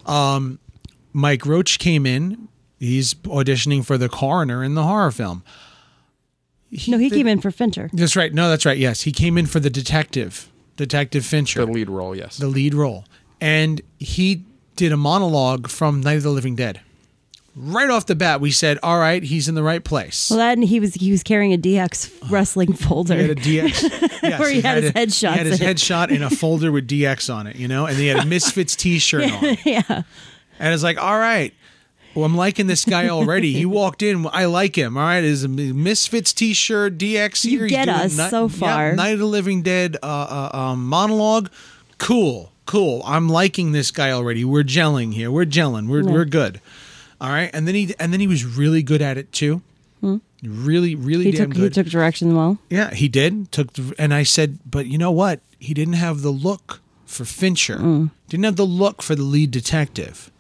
Speaker 1: Um, Mike Roach came in. He's auditioning for the coroner in the horror film.
Speaker 2: no, he
Speaker 1: the-
Speaker 2: came in for Fincher.
Speaker 1: That's right. No, that's right. Yes, he came in for the detective, Detective Fincher,
Speaker 3: the lead role. Yes,
Speaker 1: the lead role, and he did a monologue from Night of the Living Dead. Right off the bat, we said, "All right, he's in the right place."
Speaker 2: Well, that and he was he was carrying a DX wrestling folder.
Speaker 1: He had a DX, yes,
Speaker 2: Where he had his
Speaker 1: a-
Speaker 2: headshots
Speaker 1: He had his headshot in a folder with DX on it, you know, and he had a Misfits T-shirt on.
Speaker 2: yeah.
Speaker 1: And it's like, all right, well, I'm liking this guy already. he walked in, I like him. All right, is a Misfits T-shirt, DX.
Speaker 2: You
Speaker 1: here, he's
Speaker 2: get us so
Speaker 1: yeah,
Speaker 2: far.
Speaker 1: Night of the Living Dead uh, uh, um, monologue. Cool, cool. I'm liking this guy already. We're gelling here. We're gelling. We're we're good. All right, and then he and then he was really good at it too. Really, really
Speaker 2: Hmm. He
Speaker 1: damn
Speaker 2: took
Speaker 1: good.
Speaker 2: he took direction well.
Speaker 1: Yeah, he did. Took and I said, but you know what? He didn't have the look for Fincher.
Speaker 2: Mm.
Speaker 1: Didn't have the look for the lead detective.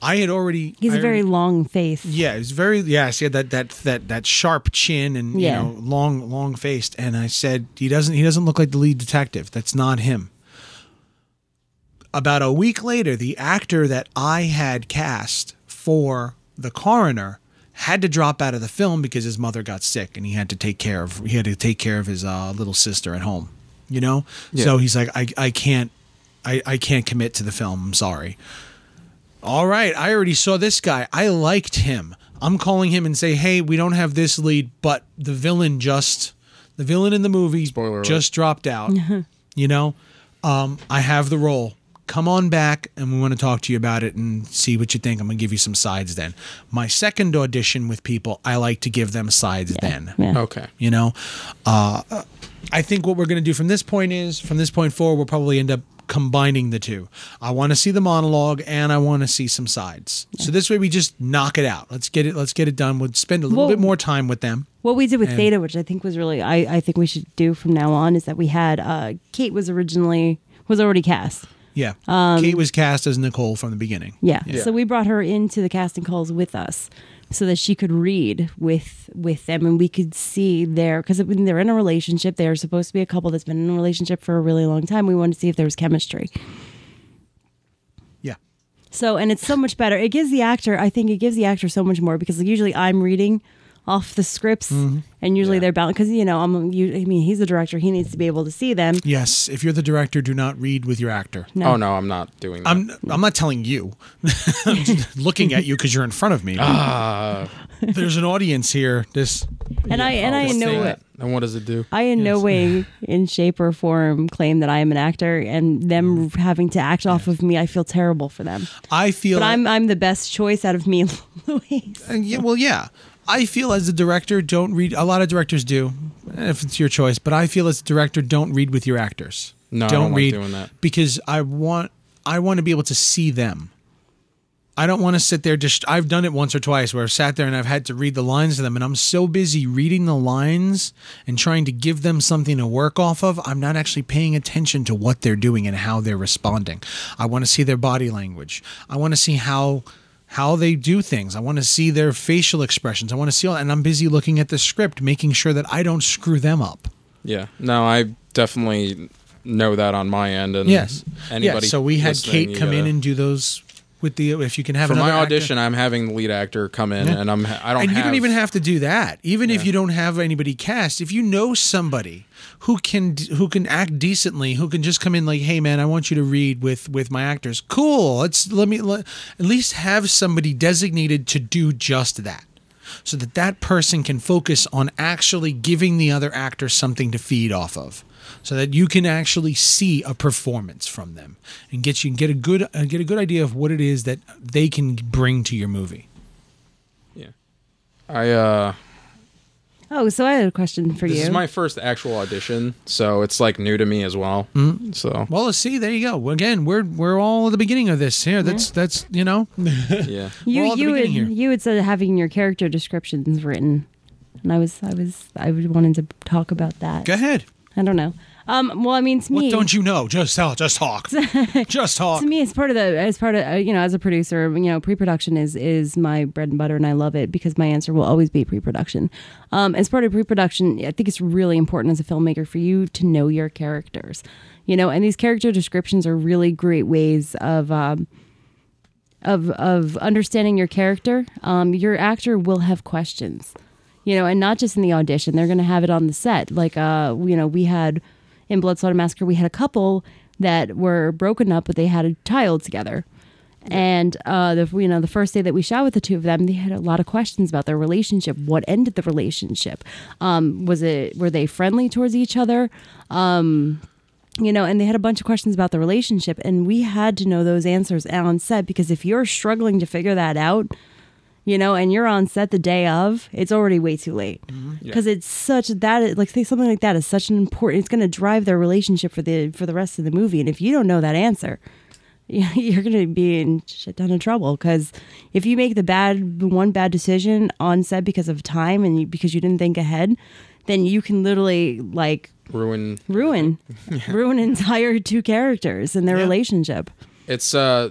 Speaker 1: I had already.
Speaker 2: He's
Speaker 1: I
Speaker 2: a very
Speaker 1: already-
Speaker 2: long face.
Speaker 1: Yeah, he's very. Yes, he had that that that that sharp chin and
Speaker 2: Yeah.
Speaker 1: you know long long faced. And I said he doesn't he doesn't look like the lead detective. That's not him. About a week later, the actor that I had cast for the coroner had to drop out of the film because his mother got sick and he had to take care of he had to take care of his uh, little sister at home. You know, so he's like, I I can't I I can't commit to the film. I'm sorry. All right, I already saw this guy. I liked him. I'm calling him and say, "Hey, we don't have this lead, but the villain just the villain in the movie
Speaker 3: Spoiler alert.
Speaker 1: just dropped out. you know, um, I have the role. Come on back, and we want to talk to you about it and see what you think. I'm gonna give you some sides then. My second audition with people, I like to give them sides then.
Speaker 2: Yeah.
Speaker 3: okay.
Speaker 1: You know, uh, I think what we're going to do from this point is from this point forward, we'll probably end up combining the two. I want to see the monologue and I want to see some sides. So this way we just knock it out. Let's get it. Let's get it done. We'll spend a little
Speaker 2: Well-
Speaker 1: bit more time with them.
Speaker 2: What we did with
Speaker 1: And-
Speaker 2: Theta, which I think was really, I, I think we should do from now on, is that we had uh, Kate was originally was already cast.
Speaker 1: Yeah.
Speaker 2: Um,
Speaker 1: Kate was cast as Nicole from the beginning.
Speaker 2: Yeah.
Speaker 3: Yeah.
Speaker 2: So we brought her into the casting calls with us so that she could read with with them and we could see their because when they're in a relationship, they're supposed to be a couple that's been in a relationship for a really long time. We wanted to see if there was chemistry.
Speaker 1: Yeah.
Speaker 2: So, and it's so much better. It gives the actor, I think it gives the actor so much more because usually I'm reading off the scripts
Speaker 1: Mm-hmm.
Speaker 2: and usually
Speaker 3: Yeah.
Speaker 2: they're bound because, you know, I'm, you, I mean, he's the director. He needs to be able to see them.
Speaker 1: Yes. If you're the director, do not read with your actor.
Speaker 2: No.
Speaker 3: Oh no, I'm not doing that.
Speaker 1: I'm I'm not telling you. I'm just looking at you because you're in front of me.
Speaker 3: Ah,
Speaker 1: There's an audience here. This
Speaker 2: And I, and I
Speaker 3: what's
Speaker 2: in no way.
Speaker 3: And what does it do?
Speaker 2: I in no way in shape or form claim that I am an actor and them having to act off of me, I feel terrible for them.
Speaker 1: I feel.
Speaker 2: But I'm, I'm the best choice out of me and Louise.
Speaker 1: Uh, yeah, well, yeah. I feel as a director, don't read. A lot of directors do, if it's your choice. But I feel as a director, don't read with your actors.
Speaker 3: No, I don't like doing that.
Speaker 1: because I want I want to be able to see them. I don't want to sit there just I've done it once or twice where I've sat there and I've had to read the lines to them and I'm so busy reading the lines and trying to give them something to work off of, I'm not actually paying attention to what they're doing and how they're responding. I want to see their body language. I want to see how how they do things. I want to see their facial expressions. I want to see all and I'm busy looking at the script making sure that I don't screw them up.
Speaker 3: Yeah. No, I definitely know that on my end. And
Speaker 1: Yes.
Speaker 3: Anybody.
Speaker 1: yeah, so we had Kate come in
Speaker 3: gotta-
Speaker 1: and do those with the if you can have
Speaker 3: for my
Speaker 1: another actor-
Speaker 3: audition. I'm having the lead actor come in,
Speaker 1: Yeah.
Speaker 3: and I'm I don't.
Speaker 1: and you don't even have to do that. Even if you don't have anybody cast, if you know somebody who can who can act decently, who can just come in like, "Hey, man, I want you to read with with my actors." Cool. Let's let me let, at least have somebody designated to do just that, so that that person can focus on actually giving the other actor something to feed off of. So that you can actually see a performance from them and get you get a good uh, get a good idea of what it is that they can bring to your movie.
Speaker 3: Yeah. I uh.
Speaker 2: Oh, so I had a question for
Speaker 3: This
Speaker 2: you.
Speaker 3: This is my first actual audition, so it's like new to me as well.
Speaker 1: Mm-hmm.
Speaker 3: So
Speaker 1: Well, let's see. There you go. Again, we're we're all at the beginning of this here. That's that's you know.
Speaker 3: yeah.
Speaker 2: you
Speaker 1: We're all at the
Speaker 2: you had,
Speaker 1: beginning here.
Speaker 2: you had said having your character descriptions written, and I was I was I wanted to talk about that.
Speaker 1: Go ahead.
Speaker 2: I don't know. Um. Well, I mean, to me,
Speaker 1: What don't you know? Just tell. Just talk. just talk.
Speaker 2: to me as part of the as part of uh, you know as a producer you know pre-production is is my bread and butter and i love it because my answer will always be pre-production um, as part of pre-production i think it's really important as a filmmaker for you to know your characters you know and these character descriptions are really great ways of um, of of understanding your character um, your actor will have questions you know and not just in the audition they're going to have it on the set. Like uh you know we had in blood slaughter massacre we had a couple that were broken up but they had a child together. And uh the you know the first day that we shot with the two of them they had a lot of questions about their relationship. What ended the relationship? Um was it were they friendly towards each other? Um you know, and they had a bunch of questions about the relationship, and we had to know those answers on set because if you're struggling to figure that out, you know, and you're on set the day of, it's already way too late because it's such that like say something like that is such an important. It's going to drive their relationship for the for the rest of the movie, and if you don't know that answer, you're going to be in shit ton of trouble because if you make the bad one bad decision on set because of time and you, because you didn't think ahead, then you can literally like
Speaker 3: Ruin.
Speaker 2: ruin ruin entire two characters and their
Speaker 1: Yeah.
Speaker 2: relationship
Speaker 3: It's uh.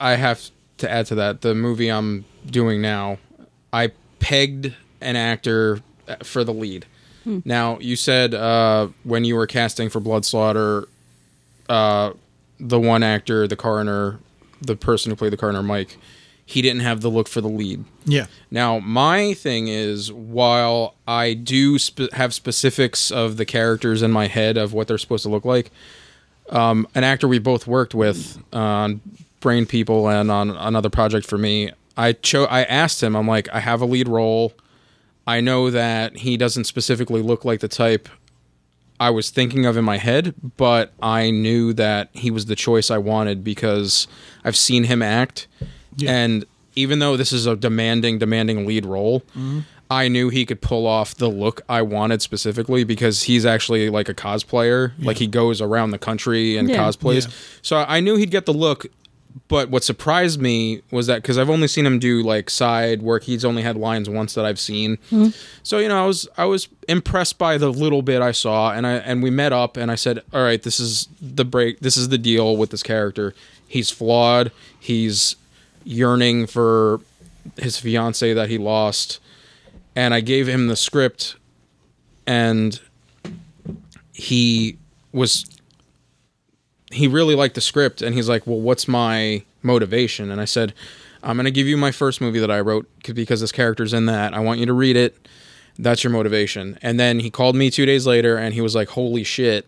Speaker 3: I have to add to that the movie I'm doing now. I pegged an actor for the lead. Now you said uh, when you were casting for Blood Slaughter, uh, the one actor, the coroner, the person who played the coroner, Mike, he didn't have the look for the lead.
Speaker 1: yeah.
Speaker 3: Now, my thing is, while I do spe- have specifics of the characters in my head of what they're supposed to look like, um, an actor we both worked with on Brain People and on another project for me, I cho- I asked him, I'm like, I have a lead role. I know that he doesn't specifically look like the type I was thinking of in my head, but I knew that he was the choice I wanted because I've seen him act.
Speaker 1: Yeah.
Speaker 3: And even though this is a demanding, demanding lead role,
Speaker 1: Mm-hmm.
Speaker 3: I knew he could pull off the look I wanted specifically because he's actually like a cosplayer. Like he goes around the country and
Speaker 2: Yeah.
Speaker 3: cosplays.
Speaker 1: Yeah.
Speaker 3: So I knew he'd get the look. But what surprised me was that because I've only seen him do like side work, he's only had lines once that I've seen. Hmm. So you know, I was I was impressed by the little bit I saw, and I and we met up, and I said, "All right, this is the break. This is the deal with this character. He's flawed. He's yearning for his fiance that he lost." And I gave him the script, and he was he really liked the script and he's like well what's my motivation? And i said i'm going to give you my first movie that i wrote because this character's in that. I want you to read it. That's your motivation. And then he called me two days later and he was like holy shit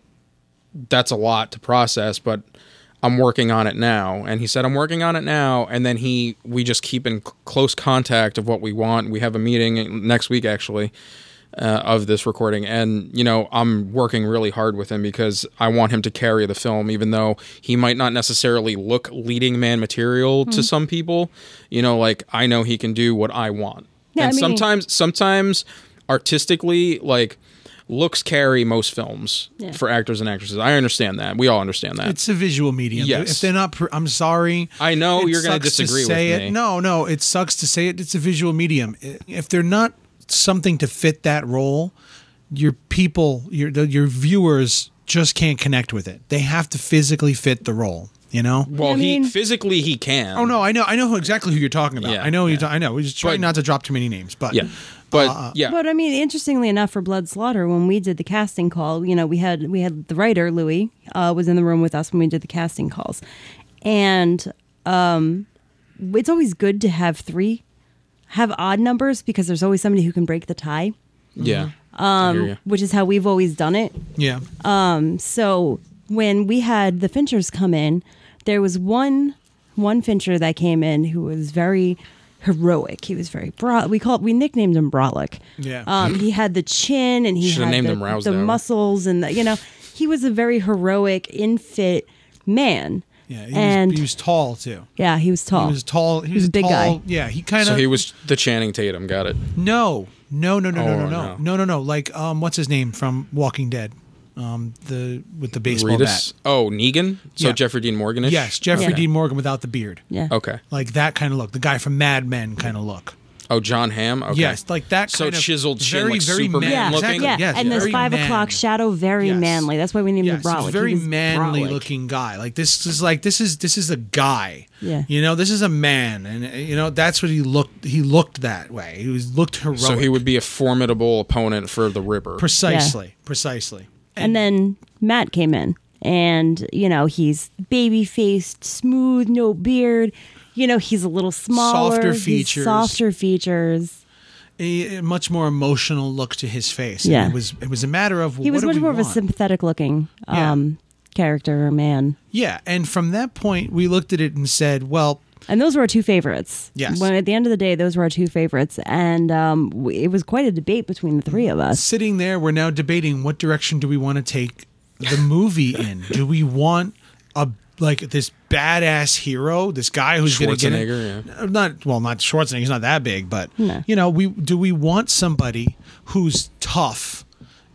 Speaker 3: that's a lot to process but i'm working on it now. And he said i'm working on it now and then he we just keep in close contact of what we want. We have a meeting next week actually uh, of this recording and you know i'm working really hard with him because i want him to carry the film even though he might not necessarily look leading man material to some people you know like i know he can do what i want
Speaker 2: Yeah,
Speaker 3: and
Speaker 2: I mean-
Speaker 3: sometimes sometimes artistically like looks carry most films
Speaker 2: Yeah.
Speaker 3: for actors and actresses. I understand that. We all understand that.
Speaker 1: It's a visual medium.
Speaker 3: Yes.
Speaker 1: If they're not, pr- I'm sorry.
Speaker 3: I know
Speaker 1: It
Speaker 3: you're going to disagree with
Speaker 1: say
Speaker 3: me.
Speaker 1: it. No, no, it sucks to say it. It's a visual medium. If they're not something to fit that role, your people, your your viewers just can't connect with it. They have to physically fit the role. You know.
Speaker 3: Well,
Speaker 2: I
Speaker 3: he
Speaker 2: mean-
Speaker 3: physically he can.
Speaker 1: Oh no, I know, I know exactly who you're talking about.
Speaker 3: Yeah,
Speaker 1: I know, you
Speaker 3: yeah.
Speaker 1: ta- I know. We're just try
Speaker 3: But-
Speaker 1: not to drop too many names, but
Speaker 3: Yeah, but
Speaker 1: Uh,
Speaker 3: yeah,
Speaker 2: But I mean, interestingly enough, for Blood Slaughter, when we did the casting call, you know, we had we had the writer Louis uh, was in the room with us when we did the casting calls, and um, it's always good to have three, have odd numbers because there's always somebody who can break the tie,
Speaker 3: yeah. I hear you.
Speaker 2: which is how we've always done it.
Speaker 1: yeah, Um,
Speaker 2: So when we had the Finchers come in, there was one one Fincher that came in who was very heroic. He was very broad. We call we nicknamed him Brolic.
Speaker 1: Yeah.
Speaker 2: Um, he had the chin and he
Speaker 3: Should've
Speaker 2: had
Speaker 3: named
Speaker 2: the,
Speaker 3: him Roused
Speaker 2: the
Speaker 3: Hour.
Speaker 2: muscles and the, you know he was a very heroic, infit man.
Speaker 1: Yeah. He,
Speaker 2: and
Speaker 1: was, he was tall too.
Speaker 2: yeah, he was tall.
Speaker 1: He was tall. He was,
Speaker 2: a
Speaker 1: a
Speaker 2: big
Speaker 1: tall,
Speaker 2: guy.
Speaker 1: Yeah, he kind of.
Speaker 3: So he was the Channing Tatum. Got it.
Speaker 1: No, no, no, no, no,
Speaker 3: Oh,
Speaker 1: no, no,
Speaker 3: no.
Speaker 1: no, no, no. Like, um, what's his name from Walking Dead? Um, the with the baseball
Speaker 3: Reedus.
Speaker 1: bat.
Speaker 3: Oh, Negan. So
Speaker 1: Yeah.
Speaker 3: Jeffrey Dean Morgan.
Speaker 1: Yes, Jeffrey
Speaker 2: Yeah.
Speaker 1: Dean Morgan without the beard.
Speaker 2: yeah.
Speaker 3: Okay.
Speaker 1: Like that kind of look. The guy from Mad Men kind of look.
Speaker 3: Oh, Jon Hamm. Okay.
Speaker 1: Yes, like that.
Speaker 3: So
Speaker 1: kind of
Speaker 3: chiseled chin,
Speaker 1: very,
Speaker 3: like
Speaker 1: very
Speaker 3: Superman
Speaker 1: man,
Speaker 3: looking?
Speaker 1: Exactly.
Speaker 2: Yeah,
Speaker 1: Yes,
Speaker 2: and this five
Speaker 1: man.
Speaker 2: o'clock shadow, very
Speaker 1: Yes.
Speaker 2: manly. That's why we named
Speaker 1: Yes,
Speaker 2: him
Speaker 1: he's
Speaker 2: Brolic.
Speaker 1: a very
Speaker 2: He
Speaker 1: manly
Speaker 2: brolic.
Speaker 1: looking guy. Like this is like this is this is a guy.
Speaker 2: Yeah.
Speaker 1: You know, this is a man, and uh, you know that's what he looked. He looked that way. He was looked heroic.
Speaker 3: So he would be a formidable opponent for the Ripper.
Speaker 1: precisely, precisely.
Speaker 2: And then Matt came in, and you know he's baby faced, smooth, no beard. You know he's a little smaller,
Speaker 1: Softer features.
Speaker 2: softer features.
Speaker 1: a, a much more emotional look to his face. And
Speaker 2: Yeah.
Speaker 1: it was it was a matter of
Speaker 2: He
Speaker 1: what
Speaker 2: was much more of a sympathetic looking
Speaker 1: Yeah.
Speaker 2: um, character or man.
Speaker 1: Yeah, and from that point, we looked at it and said, "Well,
Speaker 2: And those were our two favorites.
Speaker 1: Yes.
Speaker 2: When at the end of the day, those were our two favorites, and um, it was quite a debate between the three of us.
Speaker 1: sitting there, we're now debating what direction do we want to take the movie in? Do we want a like this badass hero, this guy who's going to get it?
Speaker 3: Schwarzenegger,
Speaker 1: Uh, Not well, not Schwarzenegger. He's not that big, but
Speaker 2: No.
Speaker 1: you know, we do we want somebody who's tough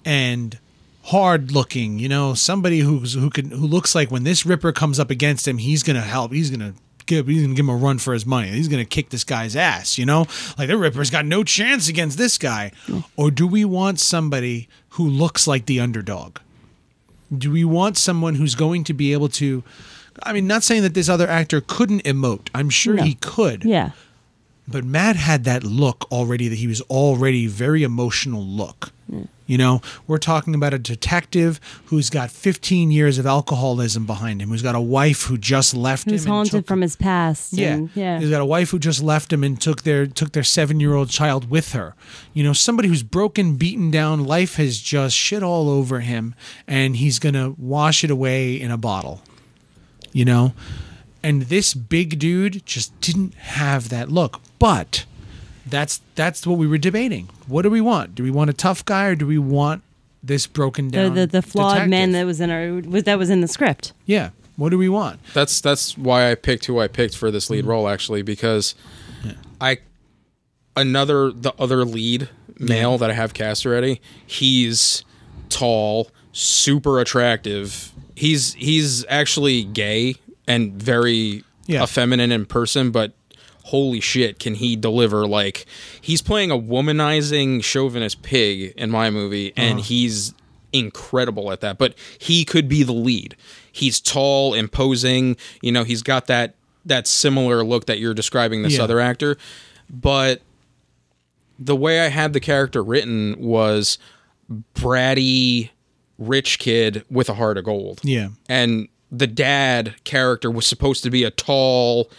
Speaker 1: and hard looking? You know, somebody who's who can who looks like when this Ripper comes up against him, he's going to help. He's going to. Give, he's gonna give him a run for his money. He's gonna kick this guy's ass, you know. Like the Ripper's got no chance against this guy. Or do we want somebody who looks like the underdog? do we want someone who's going to be able to I mean not saying that this other actor couldn't emote. I'm sure
Speaker 2: No.
Speaker 1: he could.
Speaker 2: Yeah.
Speaker 1: But Matt had that look already that he was already very emotional look. You know, we're talking about a detective who's got 15 years of alcoholism behind him, who's got a wife who just left
Speaker 2: Who's
Speaker 1: him. and
Speaker 2: haunted
Speaker 1: took-
Speaker 2: from his past.
Speaker 1: yeah,
Speaker 2: and- yeah.
Speaker 1: He's got a wife who just left him and took their took their seven year old child with her. You know, somebody who's broken, beaten down. Life has just shit all over him, and he's gonna wash it away in a bottle. You know, and this big dude just didn't have that look. But that's that's what we were debating. What do we want? Do we want a tough guy or do we want this broken down
Speaker 2: the the flawed
Speaker 1: detective?
Speaker 2: man that was in our was that was in the script.
Speaker 1: yeah. What do we want?
Speaker 3: That's that's why I picked who I picked for this
Speaker 1: Mm-hmm.
Speaker 3: lead role actually because I another the other lead male that I have cast already. He's tall, super attractive. He's he's actually gay and very
Speaker 1: Yeah.
Speaker 3: effeminate in person, but holy shit, can he deliver? Like he's playing a womanizing chauvinist pig in my movie, and
Speaker 1: Uh-huh.
Speaker 3: he's incredible at that. But he could be the lead. He's tall, imposing. You know, he's got that that similar look that you're describing this
Speaker 1: Yeah.
Speaker 3: other actor, but the way I had the character written was bratty rich kid with a heart of gold.
Speaker 1: Yeah.
Speaker 3: And the dad character was supposed to be a tall,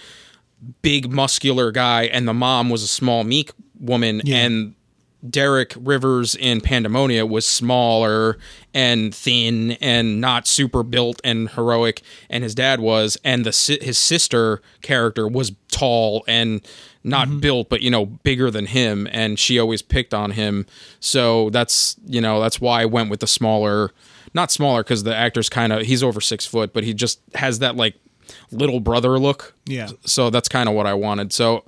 Speaker 3: big muscular guy and the mom was a small meek woman
Speaker 1: Yeah.
Speaker 3: and Derek Rivers in Pandemonia was smaller and thin and not super built and heroic, and his dad was, and the his sister character was tall and not mm-hmm. built, but you know bigger than him, and she always picked on him. So that's you know that's why I went with the smaller, not smaller because the actor's kind of he's over six foot, but he just has that like little brother look.
Speaker 1: Yeah.
Speaker 3: So that's kind of what I wanted. So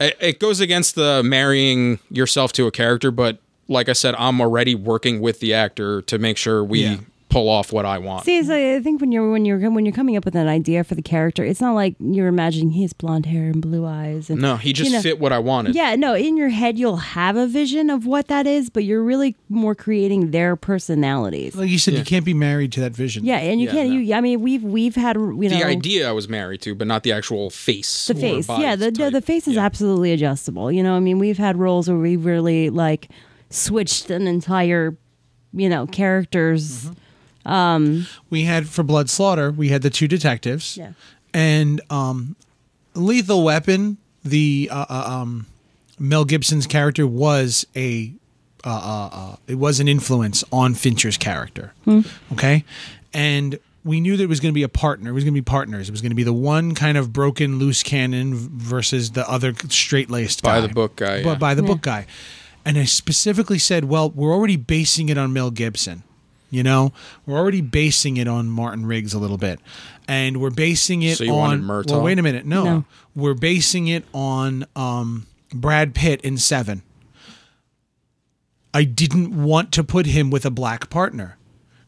Speaker 3: it, it goes against the marrying yourself to a character, but like I said, I'm already working with the actor to make sure we
Speaker 1: Yeah.
Speaker 3: Pull off what I want.
Speaker 2: See, so I think when you're when you're when you're coming up with an idea for the character, it's not like you're imagining he has blonde hair and blue eyes. And,
Speaker 3: no, he just
Speaker 2: you know,
Speaker 3: fit what I wanted.
Speaker 2: Yeah, no, in your head you'll have a vision of what that is, but you're really more creating their personalities.
Speaker 1: Like you said,
Speaker 3: Yeah.
Speaker 1: you can't be married to that vision.
Speaker 2: Yeah, and you
Speaker 3: Yeah,
Speaker 2: can't.
Speaker 3: no.
Speaker 2: You, I mean, we've we've had you know
Speaker 3: The idea I was married to, but not the actual face.
Speaker 2: the face. Yeah, the no,
Speaker 3: type.
Speaker 2: the face is
Speaker 3: Yeah.
Speaker 2: absolutely adjustable. You know, I mean, we've had roles where we've really like switched an entire, you know, characters. Mm-hmm.
Speaker 1: We had for Blood Slaughter, we had the two detectives.
Speaker 2: Yeah.
Speaker 1: And um, Lethal Weapon, the uh, uh, um, Mel Gibson's character was a uh, uh, uh, it was an influence on Fincher's character. Okay, and we knew that it was going to be a partner. It was going to be partners. It was going to be the one kind of broken loose cannon versus the other straight laced
Speaker 3: By the book guy,
Speaker 1: But
Speaker 3: yeah.
Speaker 1: by the book guy. And I specifically said, well, we're already basing it on Mel Gibson. You know, we're already basing it on Martin Riggs a little bit, and we're basing it
Speaker 3: So you
Speaker 1: on.
Speaker 3: wanted Murtaugh?
Speaker 1: Well, wait a minute. No,
Speaker 2: No.
Speaker 1: we're basing it on um, Brad Pitt in Seven. I didn't want to put him with a black partner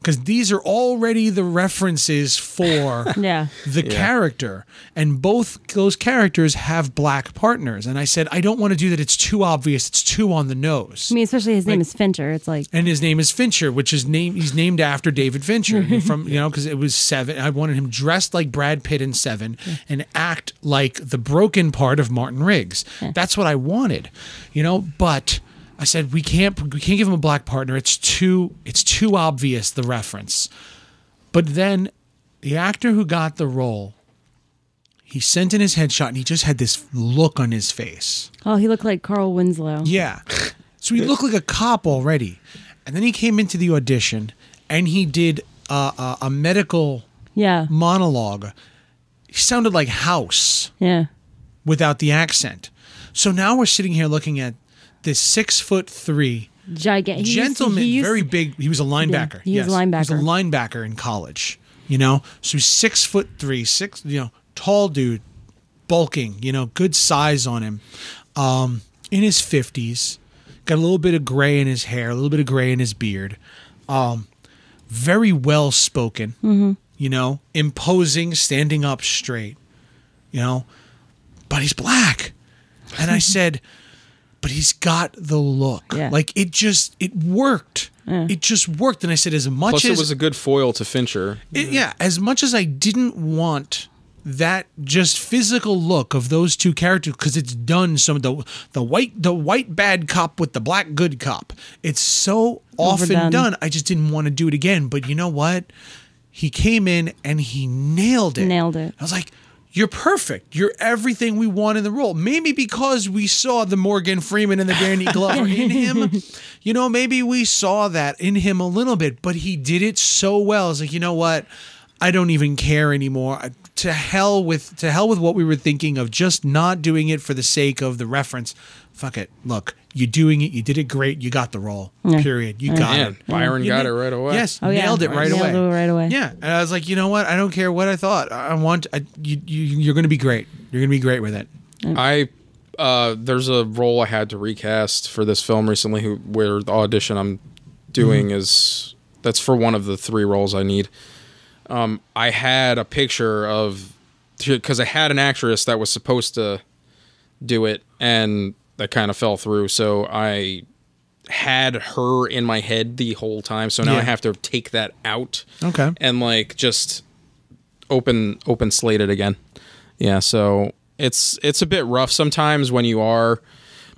Speaker 1: because these are already the references for
Speaker 2: Yeah.
Speaker 1: the character. And both those characters have black partners. And i said i don't want to do that. It's too obvious. It's too on the nose.
Speaker 2: I mean, especially his name
Speaker 1: Like-
Speaker 2: is Fincher. It's like
Speaker 1: and his name is fincher which is name he's named after david fincher. From you know because it was seven i wanted him dressed like brad pitt in seven and act like the broken part of martin riggs. That's what i wanted you know but i said we can't we can't give him a black partner it's too it's too obvious the reference but then the actor who got the role he sent in his headshot and he just had this look on his face
Speaker 2: oh, he looked like Carl Winslow.
Speaker 1: yeah. So he looked like a cop already. And then he came into the audition and he did uh, a, a medical
Speaker 2: Yeah.
Speaker 1: monologue. He sounded like House
Speaker 2: Yeah.
Speaker 1: without the accent. So now we're sitting here looking at this six foot three
Speaker 2: Gigantic.
Speaker 1: gentleman, very big. He was a linebacker.
Speaker 2: he was a
Speaker 1: yes. He was a
Speaker 2: linebacker.
Speaker 1: linebacker in college. You know, so he's six foot three, six. You know, tall dude, bulking. You know, good size on him. Um, in his fifties, got a little bit of gray in his hair, a little bit of gray in his beard. Um, very well spoken.
Speaker 2: Mm-hmm.
Speaker 1: You know, imposing, standing up straight. You know, but he's black, and I said but he's got the look.
Speaker 2: Yeah.
Speaker 1: Like it just it worked. It just worked. And I said, as much
Speaker 3: Plus,
Speaker 1: as
Speaker 3: it was a good foil to Fincher.
Speaker 1: it- yeah, as much as I didn't want that just physical look of those two characters because it's done some of the the white the white bad cop with the black good cop. It's so often
Speaker 2: Overdone.
Speaker 1: done. I just didn't want to do it again. But you know what? He came in and he nailed it.
Speaker 2: Nailed it.
Speaker 1: I was like, you're perfect. You're everything we want in the role. Maybe because we saw the Morgan Freeman and the Danny Glover in him. You know, maybe we saw that in him a little bit, but he did it so well. It's like, you know what? I don't even care anymore. I- To hell with to hell with what we were thinking of just not doing it for the sake of the reference. Fuck it. Look, you're doing it. You did it great. You got the role. Period. You got
Speaker 3: Man,
Speaker 1: it.
Speaker 3: Byron
Speaker 1: You
Speaker 3: got
Speaker 1: na-
Speaker 3: it right away.
Speaker 1: Yes,
Speaker 2: Oh, yeah.
Speaker 1: nailed it right
Speaker 2: Nailed
Speaker 1: away.
Speaker 2: it right away.
Speaker 1: Yeah, and I was like, you know what? I don't care what I thought. I I want I, you, you. You're going to be great. You're going to be great with it.
Speaker 3: I uh, there's a role I had to recast for this film recently, who where the audition I'm doing is that's for one of the three roles I need. Um, I had a picture of because I had an actress that was supposed to do it, and that kind of fell through. So I had her in my head the whole time. So now
Speaker 1: Yeah.
Speaker 3: I have to take that out
Speaker 1: Okay.
Speaker 3: and like just open open slate it again. Yeah, so it's it's a bit rough sometimes when you are.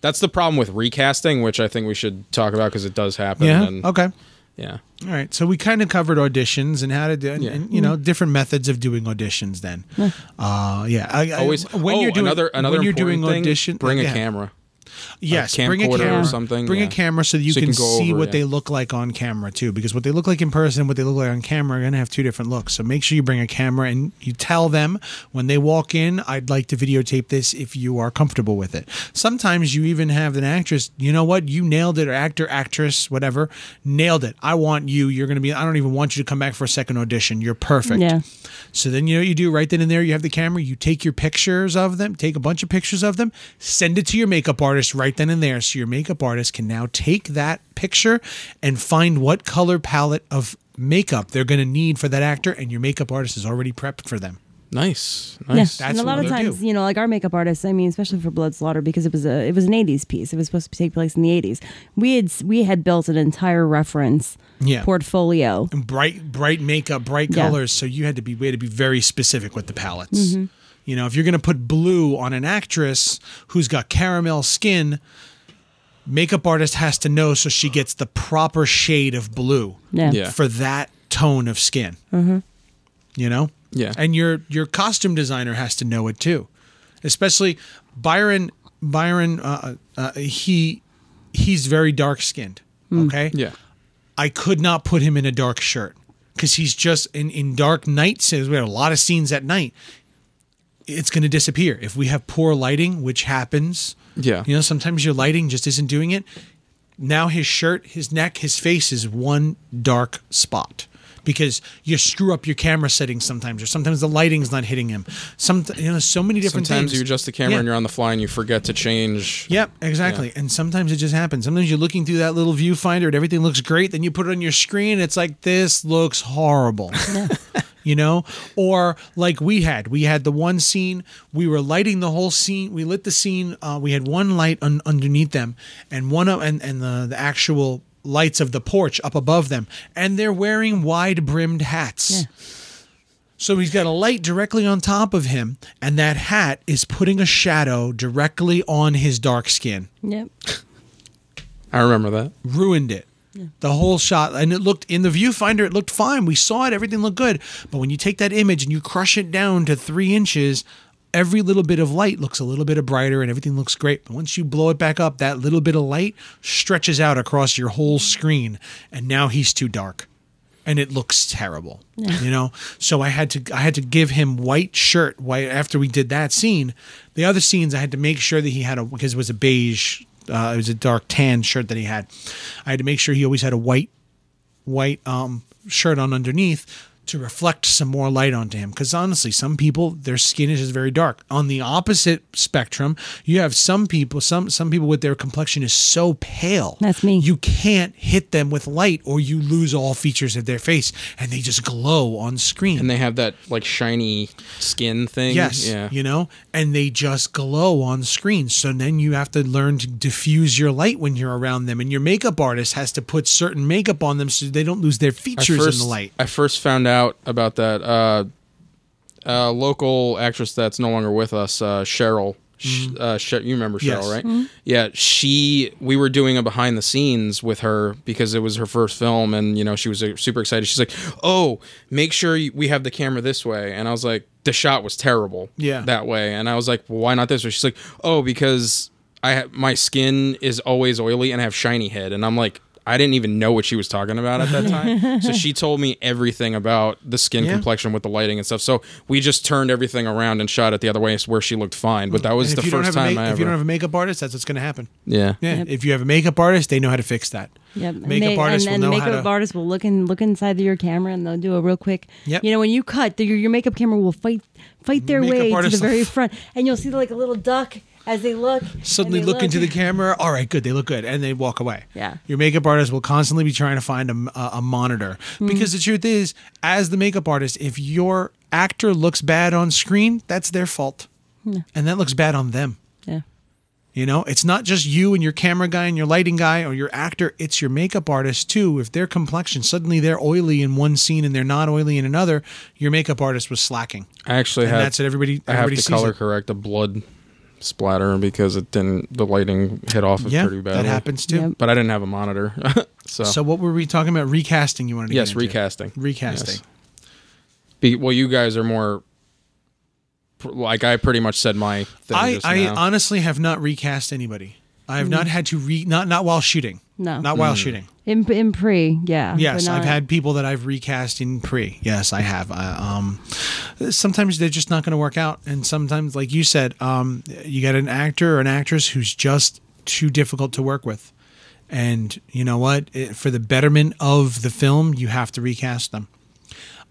Speaker 3: That's the problem with recasting, which I think we should talk about because it does happen.
Speaker 1: Yeah.
Speaker 3: and-
Speaker 1: Okay.
Speaker 3: Yeah.
Speaker 1: All right. So we kind of covered auditions and how to do, and,
Speaker 3: Yeah.
Speaker 1: and, you know, different methods of doing auditions. Then, uh, yeah. I, I,
Speaker 3: Always.
Speaker 1: when
Speaker 3: oh,
Speaker 1: you're doing
Speaker 3: another another
Speaker 1: when you're doing
Speaker 3: thing,
Speaker 1: audition,
Speaker 3: Bring a camera.
Speaker 1: Yes,
Speaker 3: a
Speaker 1: bring a
Speaker 3: camcorder or
Speaker 1: camera.
Speaker 3: something,
Speaker 1: Bring
Speaker 3: yeah.
Speaker 1: a camera so that you
Speaker 3: So you
Speaker 1: can,
Speaker 3: can
Speaker 1: see
Speaker 3: over,
Speaker 1: what
Speaker 3: yeah.
Speaker 1: they look like on camera too. Because what they look like in person, and what they look like on camera, are going to have two different looks. So make sure you bring a camera and you tell them when they walk in, "I'd like to videotape this if you are comfortable with it." Sometimes you even have an actress. You know what? You nailed it, or actor, actress, whatever, nailed it. I want you. You're going to be. I don't even want you to come back for a second audition. You're perfect.
Speaker 2: Yeah.
Speaker 1: So then you know what you do right then and there. You have the camera. You take your pictures of them. Take a bunch of pictures of them. Send it to your makeup artist just right then and there. So your makeup artist can now take that picture and find what color palette of makeup they're going to need for that actor, and your makeup artist is already prepped for them.
Speaker 3: Nice,
Speaker 2: Yeah.
Speaker 3: nice.
Speaker 1: That's
Speaker 2: and a lot
Speaker 1: what
Speaker 2: of times,
Speaker 1: do.
Speaker 2: you know, like our makeup artists. I mean, especially for Blood Slaughter, because it was a it was an '80s piece. It was supposed to take place in the '80s. We had we had built an entire reference
Speaker 1: Yeah.
Speaker 2: portfolio.
Speaker 1: And bright, bright makeup, bright
Speaker 2: Yeah.
Speaker 1: colors. So you had to be we had to be very specific with the palettes. Mm-hmm. You know, if you're going to put blue on an actress who's got caramel skin, makeup artist has to know so she gets the proper shade of blue
Speaker 2: Yeah.
Speaker 3: Yeah.
Speaker 1: for that tone of skin. Mm-hmm. You know,
Speaker 3: Yeah.
Speaker 1: and your your costume designer has to know it too, especially Byron. Byron, uh, uh, he he's very dark skinned. Okay,
Speaker 3: yeah.
Speaker 1: I could not put him in a dark shirt because he's just in, in dark night scenes. We had a lot of scenes at night. It's going to disappear if we have poor lighting, which happens.
Speaker 3: Yeah.
Speaker 1: you know, sometimes your lighting just isn't doing it. Now his shirt, his neck, his face is one dark spot because you screw up your camera settings sometimes, or sometimes the lighting's not hitting him. Some, you know, so many different things.
Speaker 3: Sometimes
Speaker 1: things.
Speaker 3: you adjust the camera
Speaker 1: Yeah.
Speaker 3: and you're on the fly and you forget to change.
Speaker 1: Yep, exactly. And sometimes it just happens. Sometimes you're looking through that little viewfinder and everything looks great. Then you put it on your screen. It's like, this looks horrible. You know? Or like we had, we had the one scene, we were lighting the whole scene. We lit the scene. Uh, we had one light un- underneath them and one of, and, and the, the actual lights of the porch up above them. And they're wearing wide brimmed hats. Yeah. So he's got a light directly on top of him, and that hat is putting a shadow directly on his dark skin.
Speaker 2: Yep.
Speaker 3: I remember that.
Speaker 1: Ruined it. The whole shot, and it looked in the viewfinder, it looked fine. We saw it, everything looked good. But when you take that image and you crush it down to three inches, every little bit of light looks a little bit brighter and everything looks great. But once you blow it back up, that little bit of light stretches out across your whole screen, and now he's too dark. and it looks terrible. You know, so I had to I had to give him white shirt white after we did that scene. The other scenes I had to make sure that he had a because it was a beige, uh, it was a dark tan shirt that he had. I had to make sure he always had a white white um, shirt on underneath to reflect some more light onto him. Because honestly, some people their skin is just very dark. On the opposite spectrum, you have some people some some people with their complexion is so pale.
Speaker 2: That's me.
Speaker 1: You can't hit them with light, or you lose all features of their face, and they just glow on screen.
Speaker 3: And they have that like shiny skin thing.
Speaker 1: Yes,
Speaker 3: Yeah.
Speaker 1: you know, and they just glow on screen. So then you have to learn to diffuse your light when you're around them, and your makeup artist has to put certain makeup on them so they don't lose their features
Speaker 3: first,
Speaker 1: in the light.
Speaker 3: I first found out about that. Uh, a local actress that's no longer with us, uh, Cheryl. Sh Uh, Sh- you remember Cheryl,
Speaker 1: Yes.
Speaker 3: right? Yeah, she. We were doing a behind the scenes with her because it was her first film, and you know she was uh, super excited. She's like, "Oh, make sure we have the camera this way," and I was like, "The shot was terrible,
Speaker 1: Yeah.
Speaker 3: that way," and I was like, well, "Why not this way?" She's like, "Oh, because I ha- my skin is always oily and I have shiny head," and I'm like. I didn't even know what she was talking about at that time. so she told me everything about the skin
Speaker 1: Yeah.
Speaker 3: complexion with the lighting and stuff. So we just turned everything around and shot it the other way where she looked fine. But that was the
Speaker 1: if you don't
Speaker 3: first time
Speaker 1: ma-
Speaker 3: I
Speaker 1: if you don't have a makeup artist, that's what's going to happen.
Speaker 3: yeah.
Speaker 1: Yeah,
Speaker 2: Yep.
Speaker 1: if you have a makeup artist, they know how to fix that.
Speaker 2: Yep.
Speaker 1: Makeup
Speaker 2: they-
Speaker 1: artists
Speaker 2: and,
Speaker 1: will
Speaker 2: and
Speaker 1: know
Speaker 2: the
Speaker 1: how
Speaker 2: makeup
Speaker 1: to-
Speaker 2: artists will look in look inside of your camera and they'll do a real quick.
Speaker 1: Yep.
Speaker 2: You know, when you cut, the, your, your makeup camera will fight fight their
Speaker 1: Makeup
Speaker 2: way to the very
Speaker 1: f-
Speaker 2: front, and you'll see like a little duck as they look.
Speaker 1: Suddenly
Speaker 2: they
Speaker 1: look, into the camera. All right, good. They look good, and they walk away.
Speaker 2: Yeah.
Speaker 1: Your makeup artist will constantly be trying to find a, a, a monitor
Speaker 2: Hmm.
Speaker 1: because the truth is, as the makeup artist, if your actor looks bad on screen, that's their fault, and that looks bad on them.
Speaker 2: Yeah.
Speaker 1: You know, it's not just you and your camera guy and your lighting guy or your actor, it's your makeup artist too. If their complexion suddenly they're oily in one scene and they're not oily in another, your makeup artist was slacking.
Speaker 3: I actually
Speaker 1: And
Speaker 3: had.
Speaker 1: that's it. Everybody,
Speaker 3: I have
Speaker 1: everybody
Speaker 3: to
Speaker 1: sees
Speaker 3: color
Speaker 1: it.
Speaker 3: correct a blood splatter because it didn't. The lighting hit off it
Speaker 1: Yeah,
Speaker 3: pretty bad.
Speaker 1: that happens too.
Speaker 2: Yep.
Speaker 3: But I didn't have a monitor, so,
Speaker 1: So what were we talking about? Recasting? You wanted to
Speaker 3: yes,
Speaker 1: get into?
Speaker 3: recasting.
Speaker 1: Recasting.
Speaker 3: Yes. Be, well, you guys are more. Like I pretty much said my thing.
Speaker 1: I,
Speaker 3: just
Speaker 1: I
Speaker 3: now.
Speaker 1: honestly have not recast anybody. I have not had to re not not while shooting.
Speaker 2: No.
Speaker 1: Not
Speaker 3: Mm.
Speaker 1: while shooting.
Speaker 2: In in pre, yeah.
Speaker 1: Yes, I've had people that I've recast in pre. Yes, I have. I, um, sometimes they're just not going to work out, and sometimes, like you said, um, you get an actor or an actress who's just too difficult to work with, and you know what? It, for the betterment of the film, you have to recast them.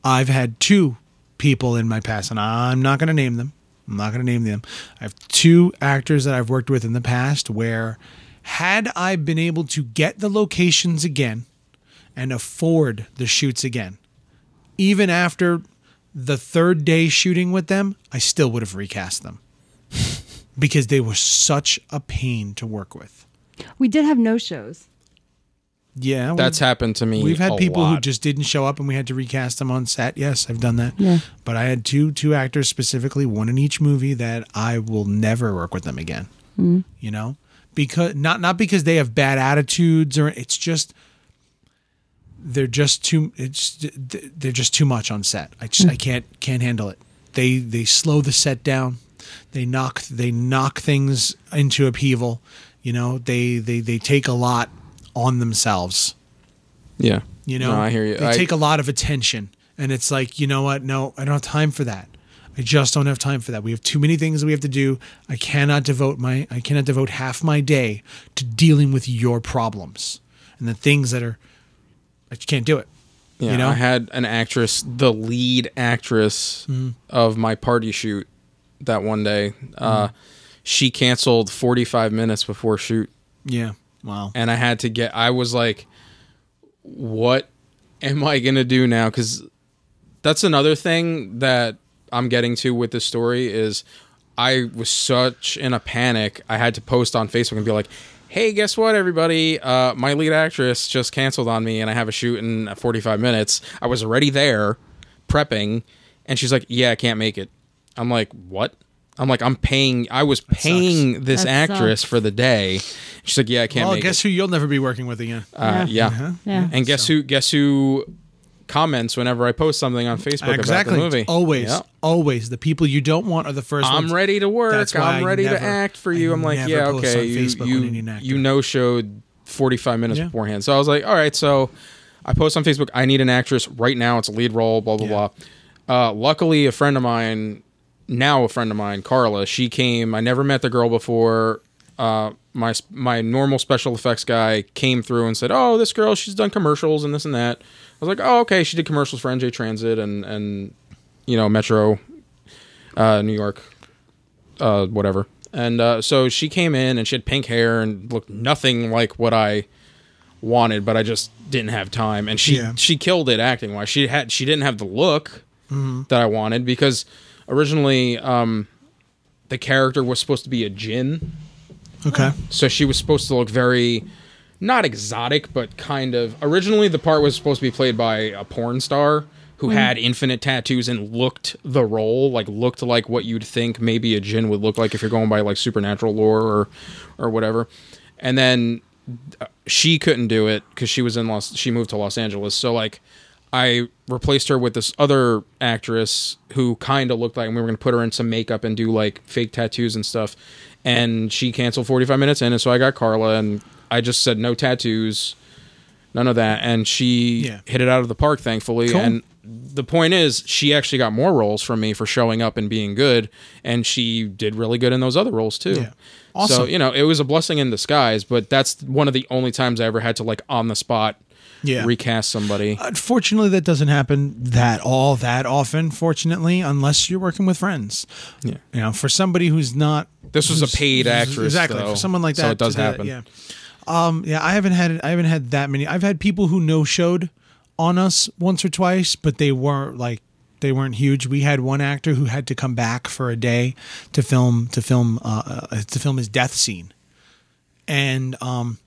Speaker 1: I've had two people in my past, and I'm not going to name them, I'm not going to name them. I have two actors that I've worked with in the past where, had I been able to get the locations again and afford the shoots again, even after the third day shooting with them, I still would have recast them because they were such a pain to work with.
Speaker 2: We did have no shows.
Speaker 1: Yeah,
Speaker 3: That's happened to me.
Speaker 1: We've had
Speaker 3: a
Speaker 1: people who just didn't show up and we had to recast them on set. Yes, I've done that.
Speaker 2: Yeah.
Speaker 1: But I had two two actors specifically, one in each movie that I will never work with them again. Mm. You know? Because not not because they have bad attitudes or it's just they're just too it's they're just too much on set. I just I can't can't handle it. They they slow the set down. They knock they knock things into upheaval. You know, they they they take a lot on themselves.
Speaker 3: Yeah.
Speaker 1: You know,
Speaker 3: No, I hear you.
Speaker 1: They
Speaker 3: I-
Speaker 1: take a lot of attention, and it's like, you know what? No, I don't have time for that. I just don't have time for that. We have too many things that we have to do. I cannot devote my I cannot devote half my day to dealing with your problems and the things that are. I just can't do it.
Speaker 3: Yeah,
Speaker 1: you know?
Speaker 3: I had an actress, the lead actress
Speaker 1: Mm-hmm.
Speaker 3: of my party shoot that one day. Uh,
Speaker 1: Mm-hmm.
Speaker 3: she canceled 45 minutes before shoot,
Speaker 1: Yeah. Wow.
Speaker 3: and I had to get. I was like, "What am I gonna do now?" Because that's another thing that I'm getting to with this story is I was such in a panic. I had to post on Facebook and be like, "Hey, guess what, everybody? Uh, my lead actress just canceled on me, and I have a shoot in 45 minutes. I was already there, prepping, and she's like, "Yeah, I can't make it." I'm like, "What?" I'm like, "I'm paying. I was paying this
Speaker 2: That
Speaker 3: actress
Speaker 2: sucks.
Speaker 3: for the day." She's like, "Yeah, I can't
Speaker 1: Well,
Speaker 3: make
Speaker 1: guess
Speaker 3: it."
Speaker 1: who you'll never be working with again?
Speaker 3: Uh,
Speaker 2: Yeah.
Speaker 3: yeah.
Speaker 2: Yeah.
Speaker 3: And guess who? Guess who comments whenever I post something on Facebook
Speaker 1: exactly.
Speaker 3: about the movie?
Speaker 1: Always,
Speaker 3: Yeah.
Speaker 1: always the people you don't want are the 1st
Speaker 3: I'm
Speaker 1: ones.
Speaker 3: ready to work.
Speaker 1: That's
Speaker 3: I'm ready
Speaker 1: never-
Speaker 3: to act for you.
Speaker 1: I
Speaker 3: I'm like, yeah, okay. You
Speaker 1: Facebook when I need
Speaker 3: you, you no showed 45 minutes
Speaker 1: Yeah.
Speaker 3: beforehand. So I was like, all right. So I post on Facebook. I need an actress right now. It's a lead role. Blah blah
Speaker 1: Yeah.
Speaker 3: blah. Uh, luckily, a friend of mine, now a friend of mine, Carla, she came. I never met the girl before. Uh, my my normal special effects guy came through and said, "Oh, this girl, she's done commercials and this and that." I was like, "Oh, okay." She did commercials for NJ Transit and and you know Metro, uh, New York, uh, whatever. And uh, so she came in and she had pink hair and looked nothing like what I wanted, but I just didn't have time. And she
Speaker 1: Yeah.
Speaker 3: she killed it acting wise. She had she didn't have the look
Speaker 1: Mm-hmm.
Speaker 3: that I wanted because originally um, the character was supposed to be a djinn,
Speaker 1: Okay.
Speaker 3: so she was supposed to look very not exotic, but kind of. Originally, the part was supposed to be played by a porn star who had infinite tattoos and looked the role, like looked like what you'd think maybe a djinn would look like if you're going by like supernatural lore or or whatever. And then uh, she couldn't do it because she was in Los. She moved to Los Angeles, so like. I replaced her with this other actress who kind of looked like, and we were going to put her in some makeup and do like fake tattoos and stuff. And she canceled 45 minutes in, and so I got Carla, and I just said no tattoos, none of that, and she
Speaker 1: Yeah.
Speaker 3: hit it out of the park, thankfully.
Speaker 1: Cool.
Speaker 3: And the point is, she actually got more roles from me for showing up and being good, and she did really good in those other roles too.
Speaker 1: Yeah. Awesome.
Speaker 3: So you know, it was a blessing in disguise, but that's one of the only times I ever had to like on the spot
Speaker 1: Yeah.
Speaker 3: recast somebody.
Speaker 1: Unfortunately, that doesn't happen that all that often. Fortunately, unless you're working with friends.
Speaker 3: Yeah.
Speaker 1: You know, for somebody who's not.
Speaker 3: This was a paid actress,
Speaker 1: Exactly.
Speaker 3: though,
Speaker 1: for someone like that,
Speaker 3: so it does
Speaker 1: do that,
Speaker 3: happen.
Speaker 1: yeah. Um. Yeah. I haven't had. I haven't had that many. I've had people who no showed on us once or twice, but they weren't like they weren't huge. We had one actor who had to come back for a day to film to film uh, uh to film his death scene, and um